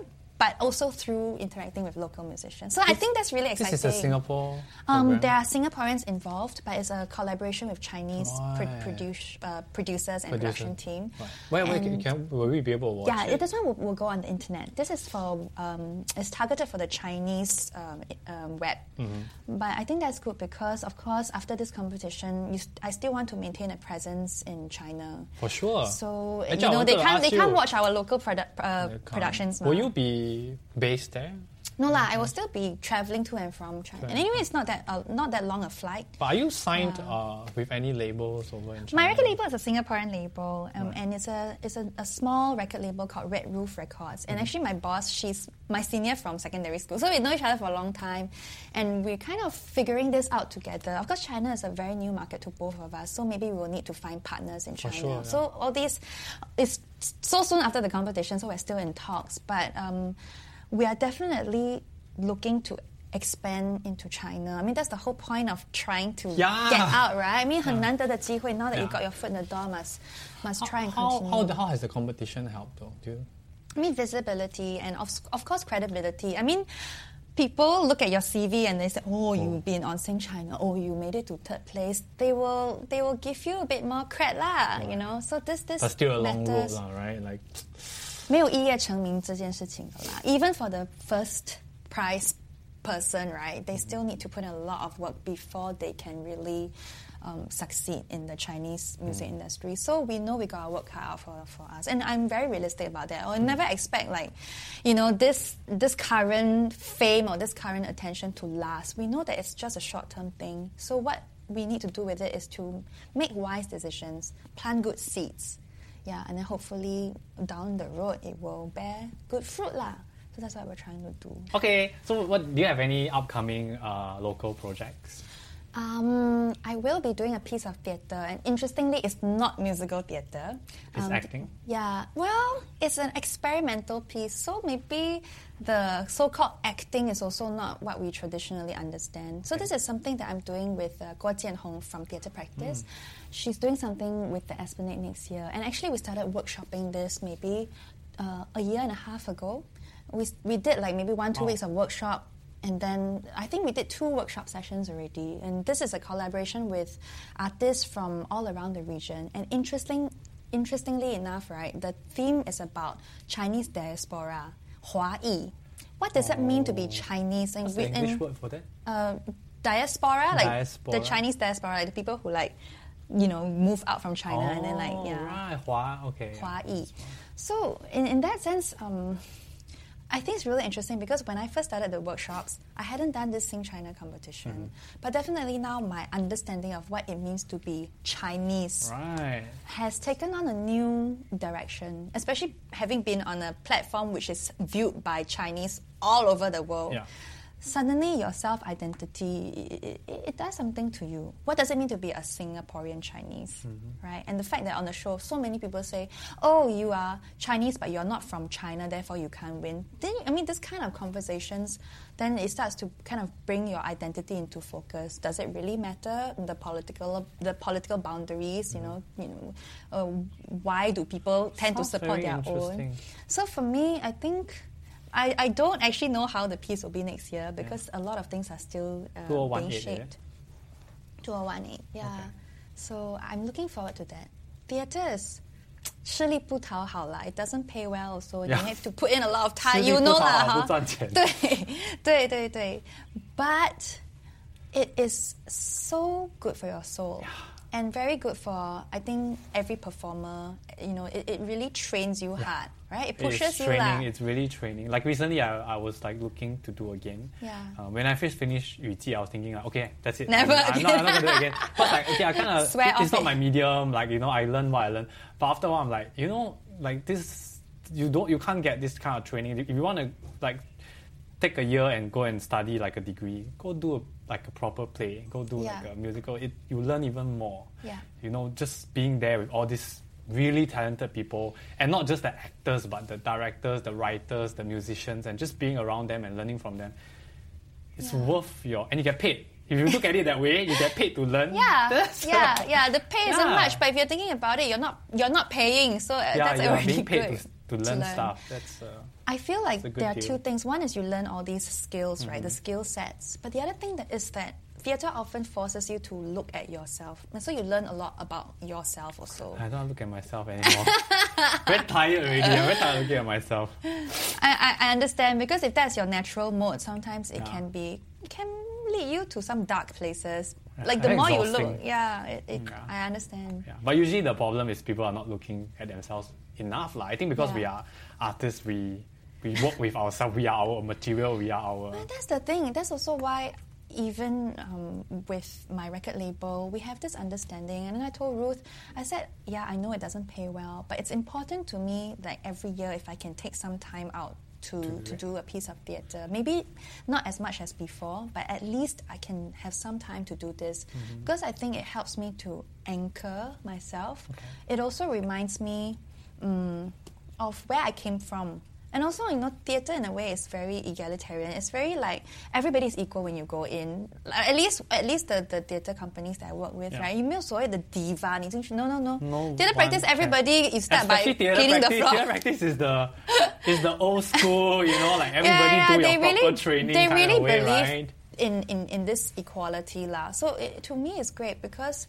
but also through interacting with local musicians. So I think that's really exciting. This is a Singapore. Um, there are Singaporeans involved, but it's a collaboration with Chinese pro- produce, uh, producers and Producer. production team. Right. Where, where can, And- can, will we be able to watch yeah, it? this one will, will go on the internet. This is for um, it's targeted for the Chinese um, um, web, Mm-hmm. but I think that's good because, of course, after this competition, you st- I still want to maintain a presence in China. For sure. So Actually, you know they can't they can't watch our local produ- uh, productions. Will you be based there? No lah, I will still be traveling to and from China. And anyway, it's not that uh, not that long a flight. But are you signed uh, with any labels over in China? My record label is a Singaporean label, um, and it's a it's a, a small record label called Red Roof Records. And actually, my boss, she's my senior from secondary school, so we know each other for a long time, and we're kind of figuring this out together. Of course, China is a very new market to both of us, so maybe we'll need to find partners in China. sure, yeah. So all these, it's so soon after the competition, so we're still in talks, but um, we are definitely looking to. Expand into China. I mean, that's the whole point of trying to Yeah. get out, right? I mean, 很难得的机会. Now that you Yeah. got your foot in the door, must must try and how, continue. how, how has the competition helped though? Do you? I mean, visibility and of, of course credibility. I mean, people look at your CV and they say, "Oh, you've been on Sing China. Oh, you made it to third place." They will they will give you a bit more cred lah, you know. So this this But still a long road, matters. lah, right? Like 没有一夜成名这件事情的啦。Even for the first prize person, right? They still need to put in a lot of work before they can really um, succeed in the Chinese music industry. So we know we gotta work hard out for, for us, and I'm very realistic about that. I never expect like, you know, this this current fame or this current attention to last. We know that it's just a short term thing. So what we need to do with it is to make wise decisions, plant good seeds. yeah, and then hopefully down the road it will bear good fruit lah. So that's what we're trying to do. okay. So what do you have any upcoming uh, local projects? Um, I will be doing a piece of theatre, and interestingly, it's not musical theatre. It's Um, acting? Yeah, well, it's an experimental piece, so maybe the so-called acting is also not what we traditionally understand. So this is something that I'm doing with uh, Guo Jianhong from Theatre Practice. She's doing something with the Esplanade next year, and actually we started workshopping this maybe uh, a year and a half ago. We, we did like maybe one, two Wow. weeks of workshop and then I think we did two workshop sessions already. And this is a collaboration with artists from all around the region. And interesting, interestingly enough, right, the theme is about Chinese diaspora, Hua-Yi. What does it mean to be Chinese? And What's the English and, word for that? uh, diaspora, like Diaspora. the Chinese diaspora, like the people who like, you know, move out from China and then like, Oh, yeah. Right, Hua, okay. Hua-Yi. So in, in that sense, um, I think it's really interesting because when I first started the workshops, I hadn't done this Sing China competition. Mm-hmm. But definitely now my understanding of what it means to be Chinese Right. has taken on a new direction, especially having been on a platform which is viewed by Chinese all over the world. Yeah. Suddenly your self identity it, it, it, does something to you. What does it mean to be a Singaporean Chinese, mm-hmm. right? And the fact that on the show, so many people say, "Oh, you are Chinese, but you're not from China, therefore you can't win." Then I mean, this kind of conversations, then it starts to kind of bring your identity into focus. Does it really matter the political the political boundaries? You know, you know, uh, why do people tend Sounds to support their own? So for me, I think I, I don't actually know how the piece will be next year because yeah. a lot of things are still uh, being shaped. 2018, yeah. Okay. So I'm looking forward to that. Theatre is 吃力不讨好啦. It doesn't pay well, so yeah. you have to put in a lot of time. You know that, But it is so good for your soul. Yeah and very good for I think every performer. You know, it, it really trains you yeah. hard, right? It pushes it's training, you. La. It's really training. Like recently, I, I was like looking to do again. Yeah. Uh, when I first finished Yu Ji, I was thinking like, okay, that's it. Never I'm, again. I'm, not, I'm not gonna do it again. But like, okay, I kind of it, it's not my medium. Like you know, I learn what I learn. But after a while, I'm like, you know, like this, you don't, you can't get this kind of training if you want to like take a year and go and study like a degree. Go do a, like a proper play. Go do yeah. like a musical. It you learn even more. Yeah. You know, just being there with all these really talented people, and not just the actors, but the directors, the writers, the musicians, and just being around them and learning from them. It's yeah. worth your and you get paid. If you look at it that way, you get paid to learn. Yeah, yeah, yeah. The pay isn't yeah. much, but if you're thinking about it, you're not you're not paying, so uh, yeah, that's already being paid good to, to learn to learn. stuff. That's. Uh, I feel like there are deal. two things. One is you learn all these skills, mm-hmm. right? The mm-hmm. skill sets. But the other thing that is that theatre often forces you to look at yourself. And so you learn a lot about yourself also. I don't look at myself anymore. very tired already. I'm very tired looking at myself. I, I, understand because if that's your natural mode, sometimes it yeah. can be can lead you to some dark places. Like the more exhausting. you look, yeah, it, it, yeah, I understand. Yeah. But usually the problem is people are not looking at themselves enough. Like. I think because we are artists, we we work with ourselves. We are our material. We are our. But that's the thing. That's also why even um, with my record label, we have this understanding. And then I told Ruth, I said, yeah, I know it doesn't pay well, but it's important to me that every year if I can take some time out to, to, to do a piece of theatre. Maybe not as much as before, but at least I can have some time to do this mm-hmm. because I think it helps me to anchor myself. Okay. It also reminds me um, of where I came from. And also, you know, theatre in a way is very egalitarian. It's very like everybody is equal when you go in. At least, at least the, the theatre companies that I work with, yeah. right? You mean so the diva? No, no, no. no theatre practice, everybody can. you start Especially by cleaning practice, the floor. Theatre practice is the is the old school, you know, like everybody yeah, yeah, do your really, proper training they kind really of way, believe right? In, in, in this equality, lah. So it, to me, it's great because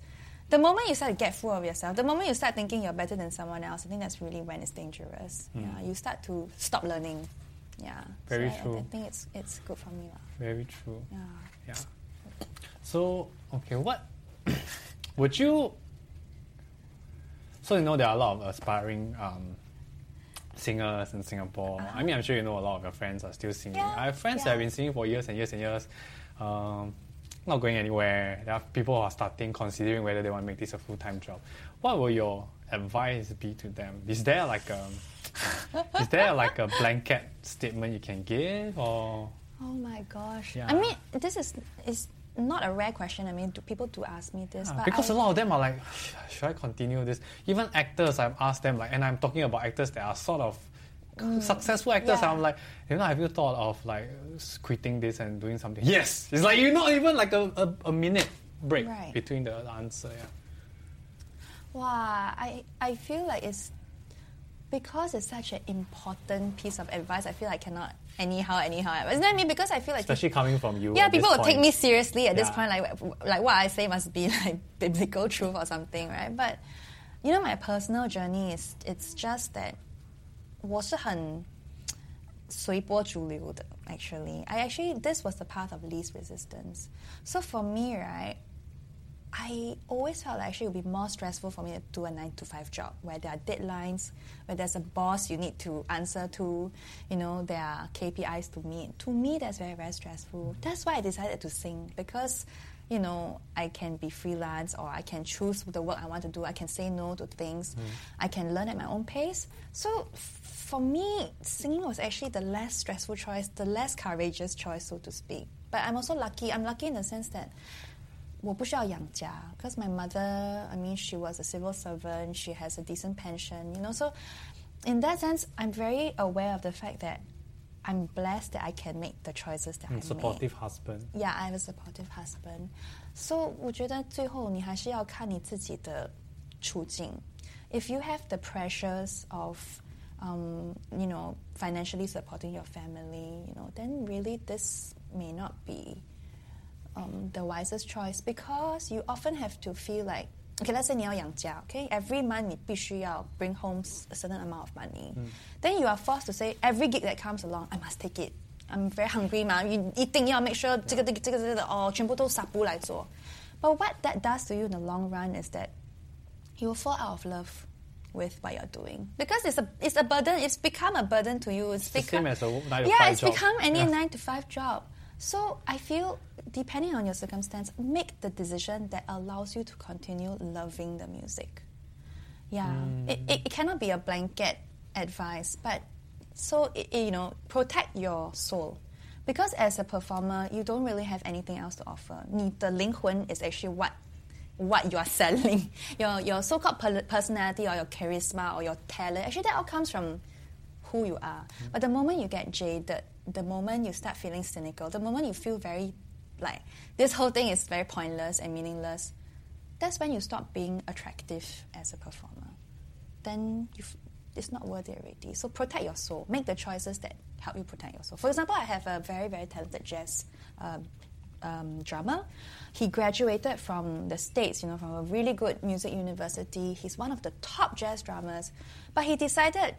the moment you start to get full of yourself, the moment you start thinking you're better than someone else, I think that's really when it's dangerous. Mm. Yeah, you start to stop learning. Yeah, very so true. I, I, think it's it's good for me. Very true. Yeah. Yeah. So okay, what would you? So you know there are a lot of aspiring um, singers in Singapore. Uh-huh. I mean, I'm sure you know a lot of your friends are still singing. Yeah. I have friends yeah. that have been singing for years and years and years. Um, not going anywhere. There are people who are starting considering whether they want to make this a full time job. What will your advice be to them? Is there like a is there like a blanket statement you can give or? Oh my gosh! Yeah. I mean, this is is not a rare question. I mean, do people do ask me this, yeah, because I, a lot of them are like, should I continue this? Even actors, I've asked them like, and I'm talking about actors that are sort of. Mm. successful actors. Yeah. I'm like, you know, have you thought of like quitting this and doing something? Yes. It's like you're not even like a, a, a minute break right. between the answer. Yeah. Wow, I I feel like it's because it's such an important piece of advice. I feel like I cannot anyhow anyhow. Isn't that I mean? Because I feel like especially coming from you. Yeah, people will take me seriously at yeah. this point. Like like what I say must be like biblical truth or something, right? But you know, my personal journey is it's just that 我是很随波逐流的 actually. I actually this was the path of least resistance. So for me, right, I always felt like actually it would be more stressful for me to do a nine to five job where there are deadlines, where there's a boss you need to answer to, you know, there are KPIs to meet. To me, that's very, very stressful. That's why I decided to sing because you know, I can be freelance or I can choose the work I want to do. I can say no to things. I can learn at my own pace. So f- for me, singing was actually the less stressful choice, the less courageous choice, so to speak. But I'm also lucky. I'm lucky in the sense that 我不需要养家 because my mother, I mean, she was a civil servant. She has a decent pension, you know. So in that sense, I'm very aware of the fact that I'm blessed that I can make the choices that I made. supportive husband. Yeah, I have a supportive husband. So 我觉得最后你还是要看你自己的处境。If you have the pressures of, um, you know, financially supporting your family, you know, then really this may not be um, the wisest choice because you often have to feel like okay, let's say 你要养家, okay, every month 你必须要 bring home a certain amount of money. Then you are forced to say every gig that comes along, I must take it. I'm very hungry 嘛，you 一定要 make sure 这个这个这个这个哦，全部都撒布来做。But what that does to you in the long run is that you will fall out of love with what you're doing because it's a it's a burden. It's become a burden to you. It's, the become same as a nine to yeah, five it's job. become any Yeah. nine to five job. So I feel, depending on your circumstance, make the decision that allows you to continue loving the music. Yeah, Mm. it, it, it cannot be a blanket advice, but so it, it, you know, protect your soul. Because as a performer, you don't really have anything else to offer. 你的灵魂 is actually what what you are selling. Your your so-called per- personality or your charisma or your talent. Actually, that all comes from who you are. But the moment you get jaded, the moment you start feeling cynical, the moment you feel very like this whole thing is very pointless and meaningless, that's when you stop being attractive as a performer. Then you f- it's not worth it already. So protect your soul. Make the choices that help you protect your soul. For example, I have a very very talented jazz. Um, um, drummer. He graduated from the States, you know, from a really good music university. He's one of the top jazz drummers. But he decided,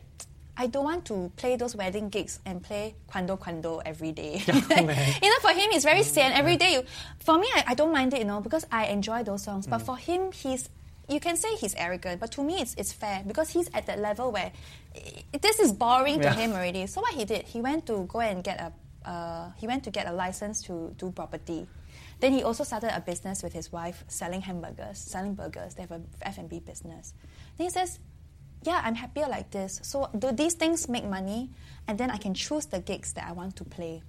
I don't want to play those wedding gigs and play quando quando every day. you know, for him, it's very sad. Every day, you, for me, I, I don't mind it, you know, because I enjoy those songs. But for him, he's you can say he's arrogant, but to me it's, it's fair because he's at that level where this is boring to Yeah. him already. So what he did, he went to go and get a uh, he went to get a license to do property. Then he also started a business with his wife selling hamburgers, selling burgers. They have a F&B business. Then he says, yeah, I'm happier like this. So do these things make money? And then I can choose the gigs that I want to play.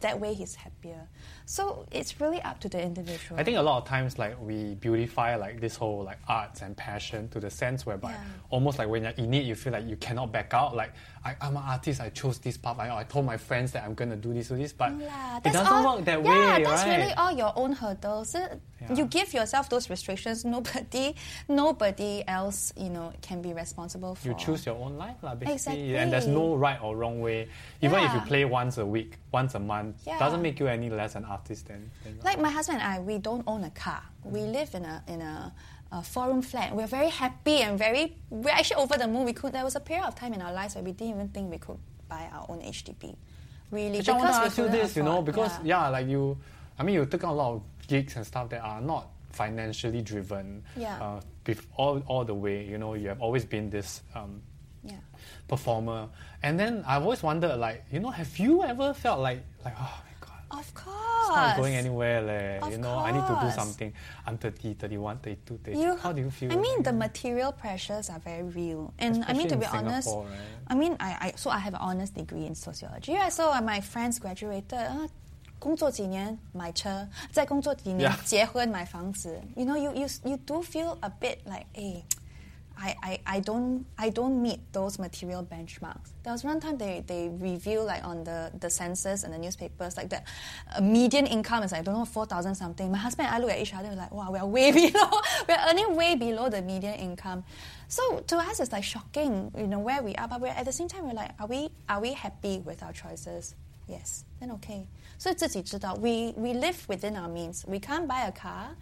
That way he's happier. So it's really up to the individual. I think a lot of times like we beautify like this whole like arts and passion to the sense whereby Yeah. almost like when you're in it you feel like you cannot back out. Like I, I'm an artist, I chose this path. I, I told my friends that I'm gonna do this or this, but lah, it doesn't all- work that yeah, way, that's right? really all your own hurdles. Yeah. You give yourself those restrictions. Nobody, nobody else, you know, can be responsible for. you choose your own life, lah, basically. And there's no right or wrong way. Even if you play once a week, once a month, Yeah. doesn't make you any less an artist than, than Like my husband and I, we don't own a car. We live in a in a, a four-room flat. We're very happy and very. We're actually over the moon. We could. There was a period of time in our lives where we didn't even think we could buy our own HDB. Really, Actually, I want because to ask you this, you know, because yeah. yeah. like you, I mean, you took on a lot of gigs and stuff that are not financially driven. Yeah. Uh, bef- all all the way, you know, you have always been this um, yeah. performer, and then I've always wondered, like, you know, have you ever felt like, like, oh my god, Of course it's not going anywhere, leh. Of You know, I need to do course. something. I'm 30, 31, 32, 33. You, How do you feel? I mean, the material pressures are very real, and I mean to Especially be in honest, Singapore, right? I mean, I, I so I have an honors degree in sociology. Right? So uh, my friends graduated. Uh, 工作几年买车，再工作几年 Yeah. 结婚买房子。You know, you you you do feel a bit like, hey, I, I, I don't I don't meet those material benchmarks. There was one time they, they review like on the, the census and the newspapers like the uh, median income is like I don't know four thousand something. My husband and I look at each other we're like wow we are way below we're earning way below the median income. So to us it's like shocking you know where we are, but we're at the same time we're like are we are we happy with our choices? Yes, then okay. So 自己知道 we we live within our means. We can't buy a car.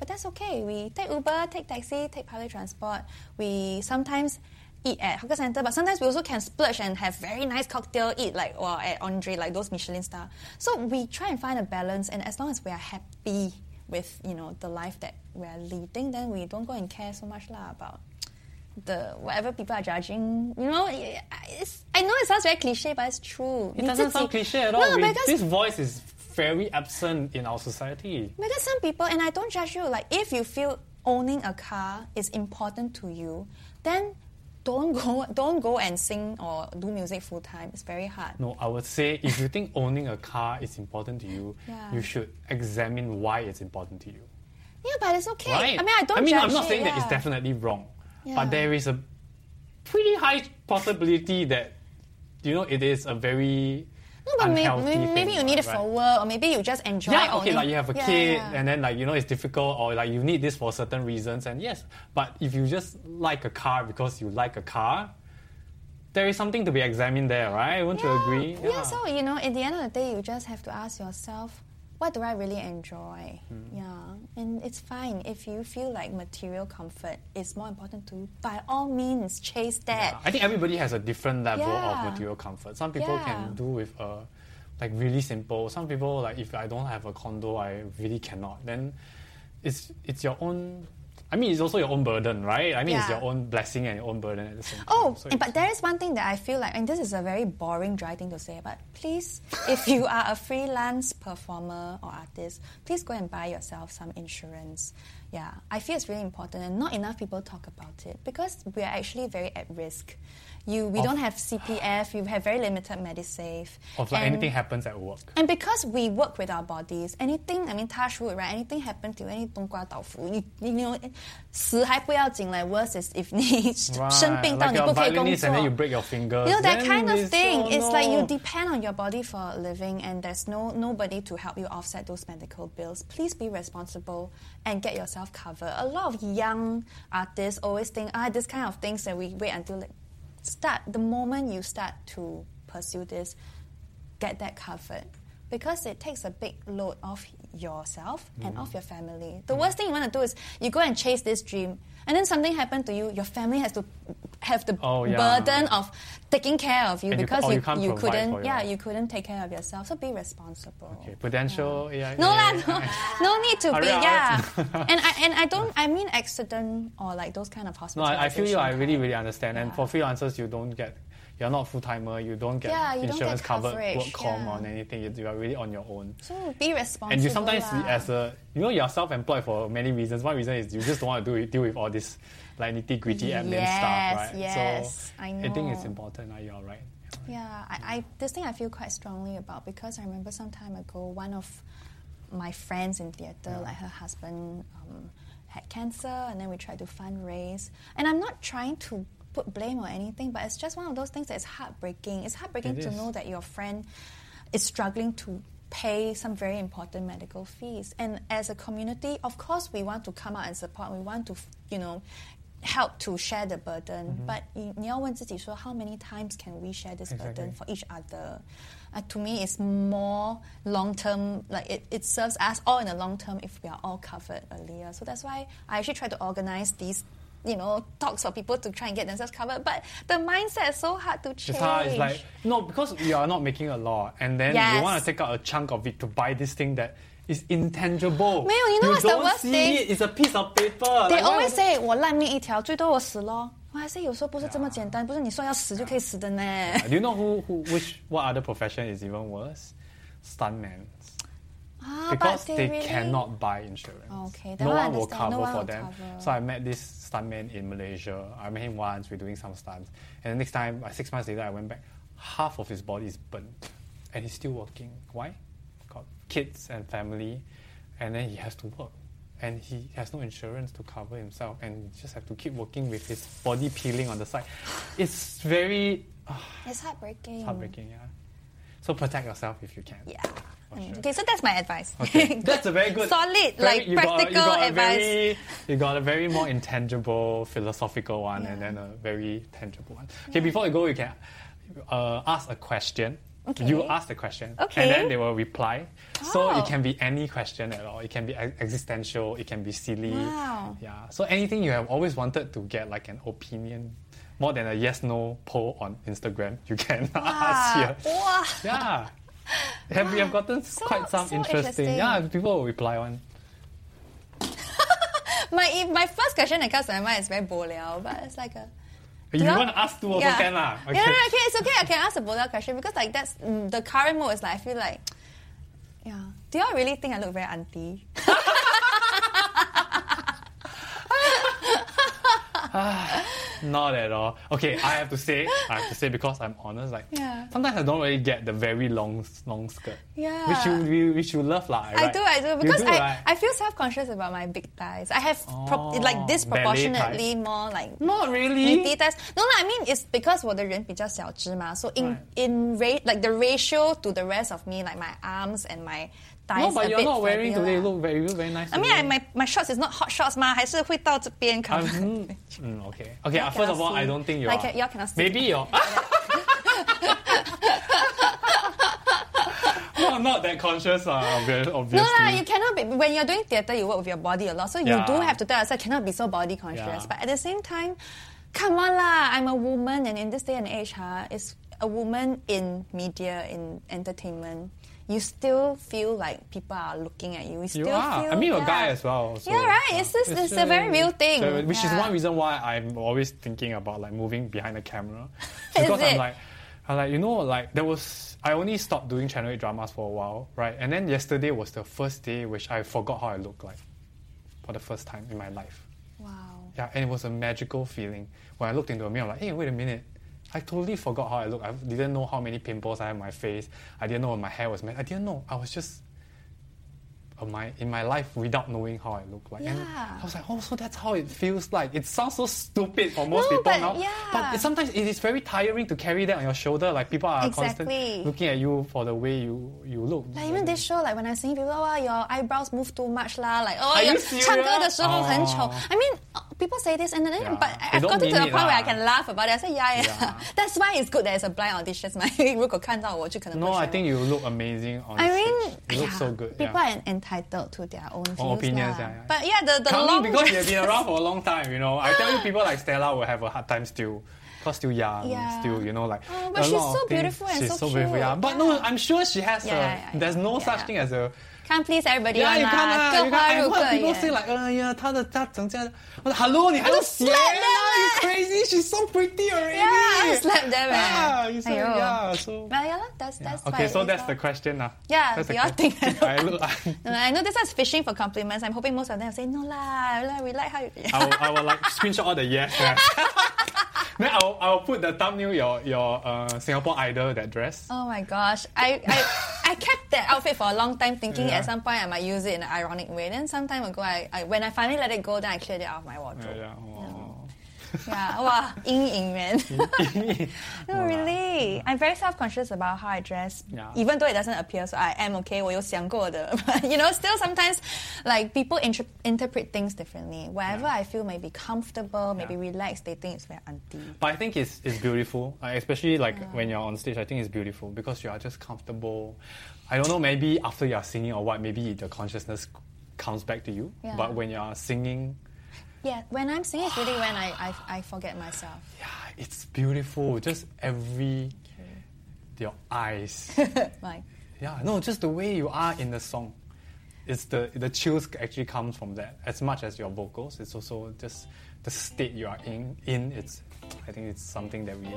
But that's okay. We take Uber, take taxi, take public transport. We sometimes eat at hawker center, but sometimes we also can splurge and have very nice cocktail, eat like or at Andre, like those Michelin star. So we try and find a balance, and as long as we are happy with you know the life that we are leading, then we don't go and care so much lah about the whatever people are judging. You know, it's, I know it sounds very cliche, but it's true. It doesn't sound cliche at all. No, because this voice is very absent in our society. Because some people, and I don't judge you, like if you feel owning a car is important to you, then don't go don't go and sing or do music full time. It's very hard. No, I would say if you think owning a car is important to you, Yeah. you should examine why it's important to you. Yeah, but it's okay. Right? I mean, I don't. I mean, I'm not it, saying that it's definitely wrong, Yeah. but there is a pretty high possibility that you know it is a very No, but maybe, maybe you need it right? for work, or maybe you just enjoy. Yeah, okay, like you have a Yeah, kid, yeah. and then like you know it's difficult, or like you need this for certain reasons, and yes, but if you just like a car because you like a car, there is something to be examined there, right? Won't you agree? Yeah. Yeah. so you know, at the end of the day, you just have to ask yourself, what do I really enjoy? Hmm. Yeah, and it's fine if you feel like material comfort is more important to you. By all means, chase that. I think everybody has a different level Yeah. of material comfort. Some people Yeah. can do with a like really simple. Some people like if I don't have a condo, I really cannot. Then it's it's your own. I mean, it's also your own burden, right? I mean, it's your own blessing and your own burden at the same time. Oh, So but there is one thing that I feel like, and this is a very boring, dry thing to say, but please, if you are a freelance performer or artist, please go and buy yourself some insurance. Yeah, I feel it's really important, and not enough people talk about it because we are actually very at risk you we of, don't have CPF, you have very limited MediSave. Of like and, anything happens at work. And because we work with our bodies, anything I mean touch wood, right? Anything happen to any 冬瓜豆腐，你你你死还不要紧嘞。Worse is if 你生病到你不可以工作。Right, like you break your finger. You know that kind of thing. It's like you depend on your body for a living, and there's no nobody to help you offset those medical bills. Please be responsible and get yourself covered. A lot of young artists always think ah this kind of things that we wait until like start the moment you start to pursue this, get that covered. Because it takes a big load off yourself and Mm. off your family. The worst thing you want to do is you go and chase this dream, and then something happened to you. Your family has to have the Oh, yeah. burden of taking care of you And because or you, you can't couldn't yeah you couldn't take care of yourself. So be responsible. Okay, potential. Yeah. No yeah, lah, yeah, no, no need to be yeah. and I and I don't I mean accident or like those kind of No. I, I feel you. I really, really understand. And for freelancers, you don't get. You're not full timer. You don't get Yeah, you don't insurance get covered, work com yeah. on anything. You, you are really on your own. So be responsible. And you sometimes, as a you know, you're self-employed for many reasons. One reason is you just don't want to do it, deal with all this like nitty-gritty admin Yes, stuff, right? yes, so I I think it's know. important. Are you all right? Yeah, I, I this thing I feel quite strongly about because I remember some time ago one of my friends in theatre, like her husband, um, had cancer, and then we tried to fundraise. And I'm not trying to put blame or anything, but it's just one of those things that is heartbreaking. It's heartbreaking It to is. know that your friend is struggling to pay some very important medical fees. And as a community, of course, we want to come out and support. We want to, you know, help to share the burden. Mm-hmm. But 你你要问自己说, how many times can we share this burden Exactly. for each other? Uh, to me, it's more long term. Like it, it serves us all in the long term if we are all covered earlier. So that's why I actually try to organize these. You know, talks for people to try and get themselves covered, but the mindset is so hard to change. It's hard. It's like no, because you are not making a law, and then Yes. you want to take out a chunk of it to buy this thing that is intangible. 没有，you know what's the don't worst see thing? It. It's a piece of paper. They Like, why always would- say 我烂命一条，最多我死咯。我还是有时候不是这么简单，不是你说要死就可以死的呢。 Do you know who, who which what other profession is even worse? Stuntmen. Ah, Because but they really- cannot buy insurance. Okay, no one will cover No one for will them. cover. So I met this stuntman in Malaysia. I met him once. We're doing some stunts, and the next time, like six months later, I went back. Half of his body is burnt, and he's still working. Why? Got kids and family, and then he has to work, and he has no insurance to cover himself, and he just have to keep working with his body peeling on the side. It's very ah, It's heartbreaking. it's heartbreaking, yeah. So protect yourself if you can. Yeah. Mm, sure. Okay, so that's my advice. Okay, that's a very good, solid, very- like you got a- you got a advice. Very, you got a very more intangible, philosophical one, and then a very tangible one. Okay, before you go, you can uh, ask a question. Okay. You ask the question, Okay. and then they will reply. So Oh. it can be any question at all. It can be existential. It can be silly. Wow. Yeah. So anything you have always wanted to get like an opinion, more than a yes/no poll on Instagram, you can ask here. Wow. Yeah. Have we have gotten So- quite some so interesting. interesting. Yeah, people will reply one. My my first question that comes to my mind is very boliao, but it's like a. You want to ask two also yeah. can lah. Okay. Yeah, no, okay, it's okay. I can ask a bolder question because like that's mm, the current mode is like I feel like, yeah, Do y'all really think I look very auntie? Not at all. Okay, I have to say, I have to say because I'm honest. Like, Yeah. sometimes I don't really get the very long, long skirt. Yeah. Which you, which you love, lah. I right? do, I do. You Because I, right? I feel self conscious about my big thighs. I have pro- Oh, like disproportionately ballet more like Not really. 女 thighs. No, no, I mean it's because 我的人比较小只嘛. So in Right. in ra- like the ratio to the rest of me, like my arms and my thighs. No, but a you're bit not wearing flabbier today. You lah. look very, you look very nice. I mean, I, today. my my shorts is not hot shorts 嘛，还是会到这边 cover. Um, mm, okay. Okay. Y'all uh, first of cannot all, I see. don't think you Like, are. y'all cannot see. Maybe you're. no, I'm not that conscious. Uh, obvi- No obviously. lah, you cannot be. When you're doing theatre, you work with your body a lot, so you Yeah. do have to tell yourself cannot be so body conscious. Yeah. But at the same time, come on lah, I'm a woman, and in this day and age, huh, it's a woman in media, in entertainment. you still feel like people are looking at you. You, You are. Feel, I mean, you're a guy as well. so, Yeah, right. It's just- it's a very real thing. so- which is one reason why I'm always thinking about like moving behind the camera. Because I'm like, I'm like, you know, like there was I only stopped doing channel 8 dramas for a while, right? And then yesterday was the first day which I forgot how I look like for the first time in my life. Wow. Yeah, and it was a magical feeling. When I looked into the mirror, I'm like, hey, wait a minute. I totally forgot how I look. I didn't know how many pimples I had on my face. I didn't know my hair was made. I didn't know. I was just of my in my life without knowing how I look like. And Yeah. I was like, oh, so that's how it feels like. It sounds so stupid for most No, people but now. yeah. But it, sometimes it is very tiring to carry that on your shoulder. Like people are constantly Exactly. looking at you for the way you, you look. Like even this show, like when I sing people, oh, your eyebrows move too much lah. Like oh, Are you your serious? 唱歌的时候很丑。 Oh. I mean, uh, people say this, and then Yeah. but They I've don't gotten to mean the it point where I lah. can laugh about it. I say yeah, yeah. Yeah. That's why it's good that it's a blind audition. 嘛，如果看到我就可能 No, 不 I 选 think you look amazing on I stage. mean, you look yeah, so good. People yeah. are entitled to their own views Own opinions, lah. yeah, yeah. But yeah, the the Coming long because you've been around for a long time, you know. I tell you, people like Stella will have a hard time still. Cause still young, Yeah. still, you know, like. Oh, but a she's lot of so things- beautiful and she's so so beautiful, cute. yeah. But no, Yeah. I'm sure she has Yeah, a. yeah, yeah. There's no such Yeah. thing as a. can't please everybody Yeah, one you can't. 啦， ah, 各 you 花 can't. 入 I've 各 heard people 眼。 say like, 哎呀，她的她整家的。我说 Hello，你还 I 要 will 写 slap 啦 them, You eh. crazy? She's so pretty already. Yeah, I will slap them, eh. Yeah, you so, Aiyo. yeah, so. Well, yeah, lah, that's that's why Okay, it so is that's lor. the question now. Yeah, that's do the y'all question. think I I look- look. No, I know this one's fishing for compliments. I'm hoping most of them will say, no lah, lah, we like how you... I will, I will like screenshot all the yes. then I will, I will put the thumbnail your your uh, Singapore Idol that dress. Oh my gosh. I, I, I kept that outfit for a long time thinking Yeah. at some point I might use it in an ironic way. Then some time ago, I, I when I finally let it go, then I cleared it out of my wardrobe. yeah. Oh Yeah, wow, 阴影 man. no, really. I'm very self-conscious about how I dress. Yeah. Even though it doesn't appear, so I am okay. 我有想过的. But, you know, still sometimes, like, people inter- interpret things differently. Wherever Yeah. I feel maybe comfortable, maybe relaxed, they think it's very auntie. But I think it's, it's beautiful, uh, especially like when you're on stage. I think it's beautiful because you are just comfortable. I don't know, maybe after you're singing or what, maybe the consciousness comes back to you. Yeah. But when you're singing, Yeah, when I'm singing, it's really when I, I, I forget myself. yeah, it's beautiful. Just every your eyes. Like, Yeah, no, just the way you are in the song. It's the the chills actually comes from that. As much as your vocals, it's also just the state you are in. In it's, I think it's something that we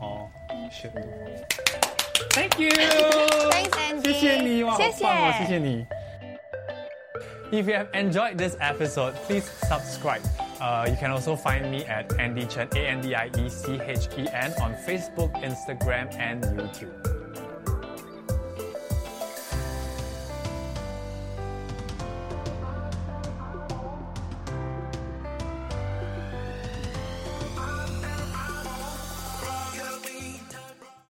all should do. Thank you. Thanks, Andy. 谢谢你，哇，好谢谢。棒哦，谢谢你。 If you have enjoyed this episode, please subscribe. Uh, you can also find me at Andie Chen, A N D I E C H E N, on Facebook, Instagram, and YouTube.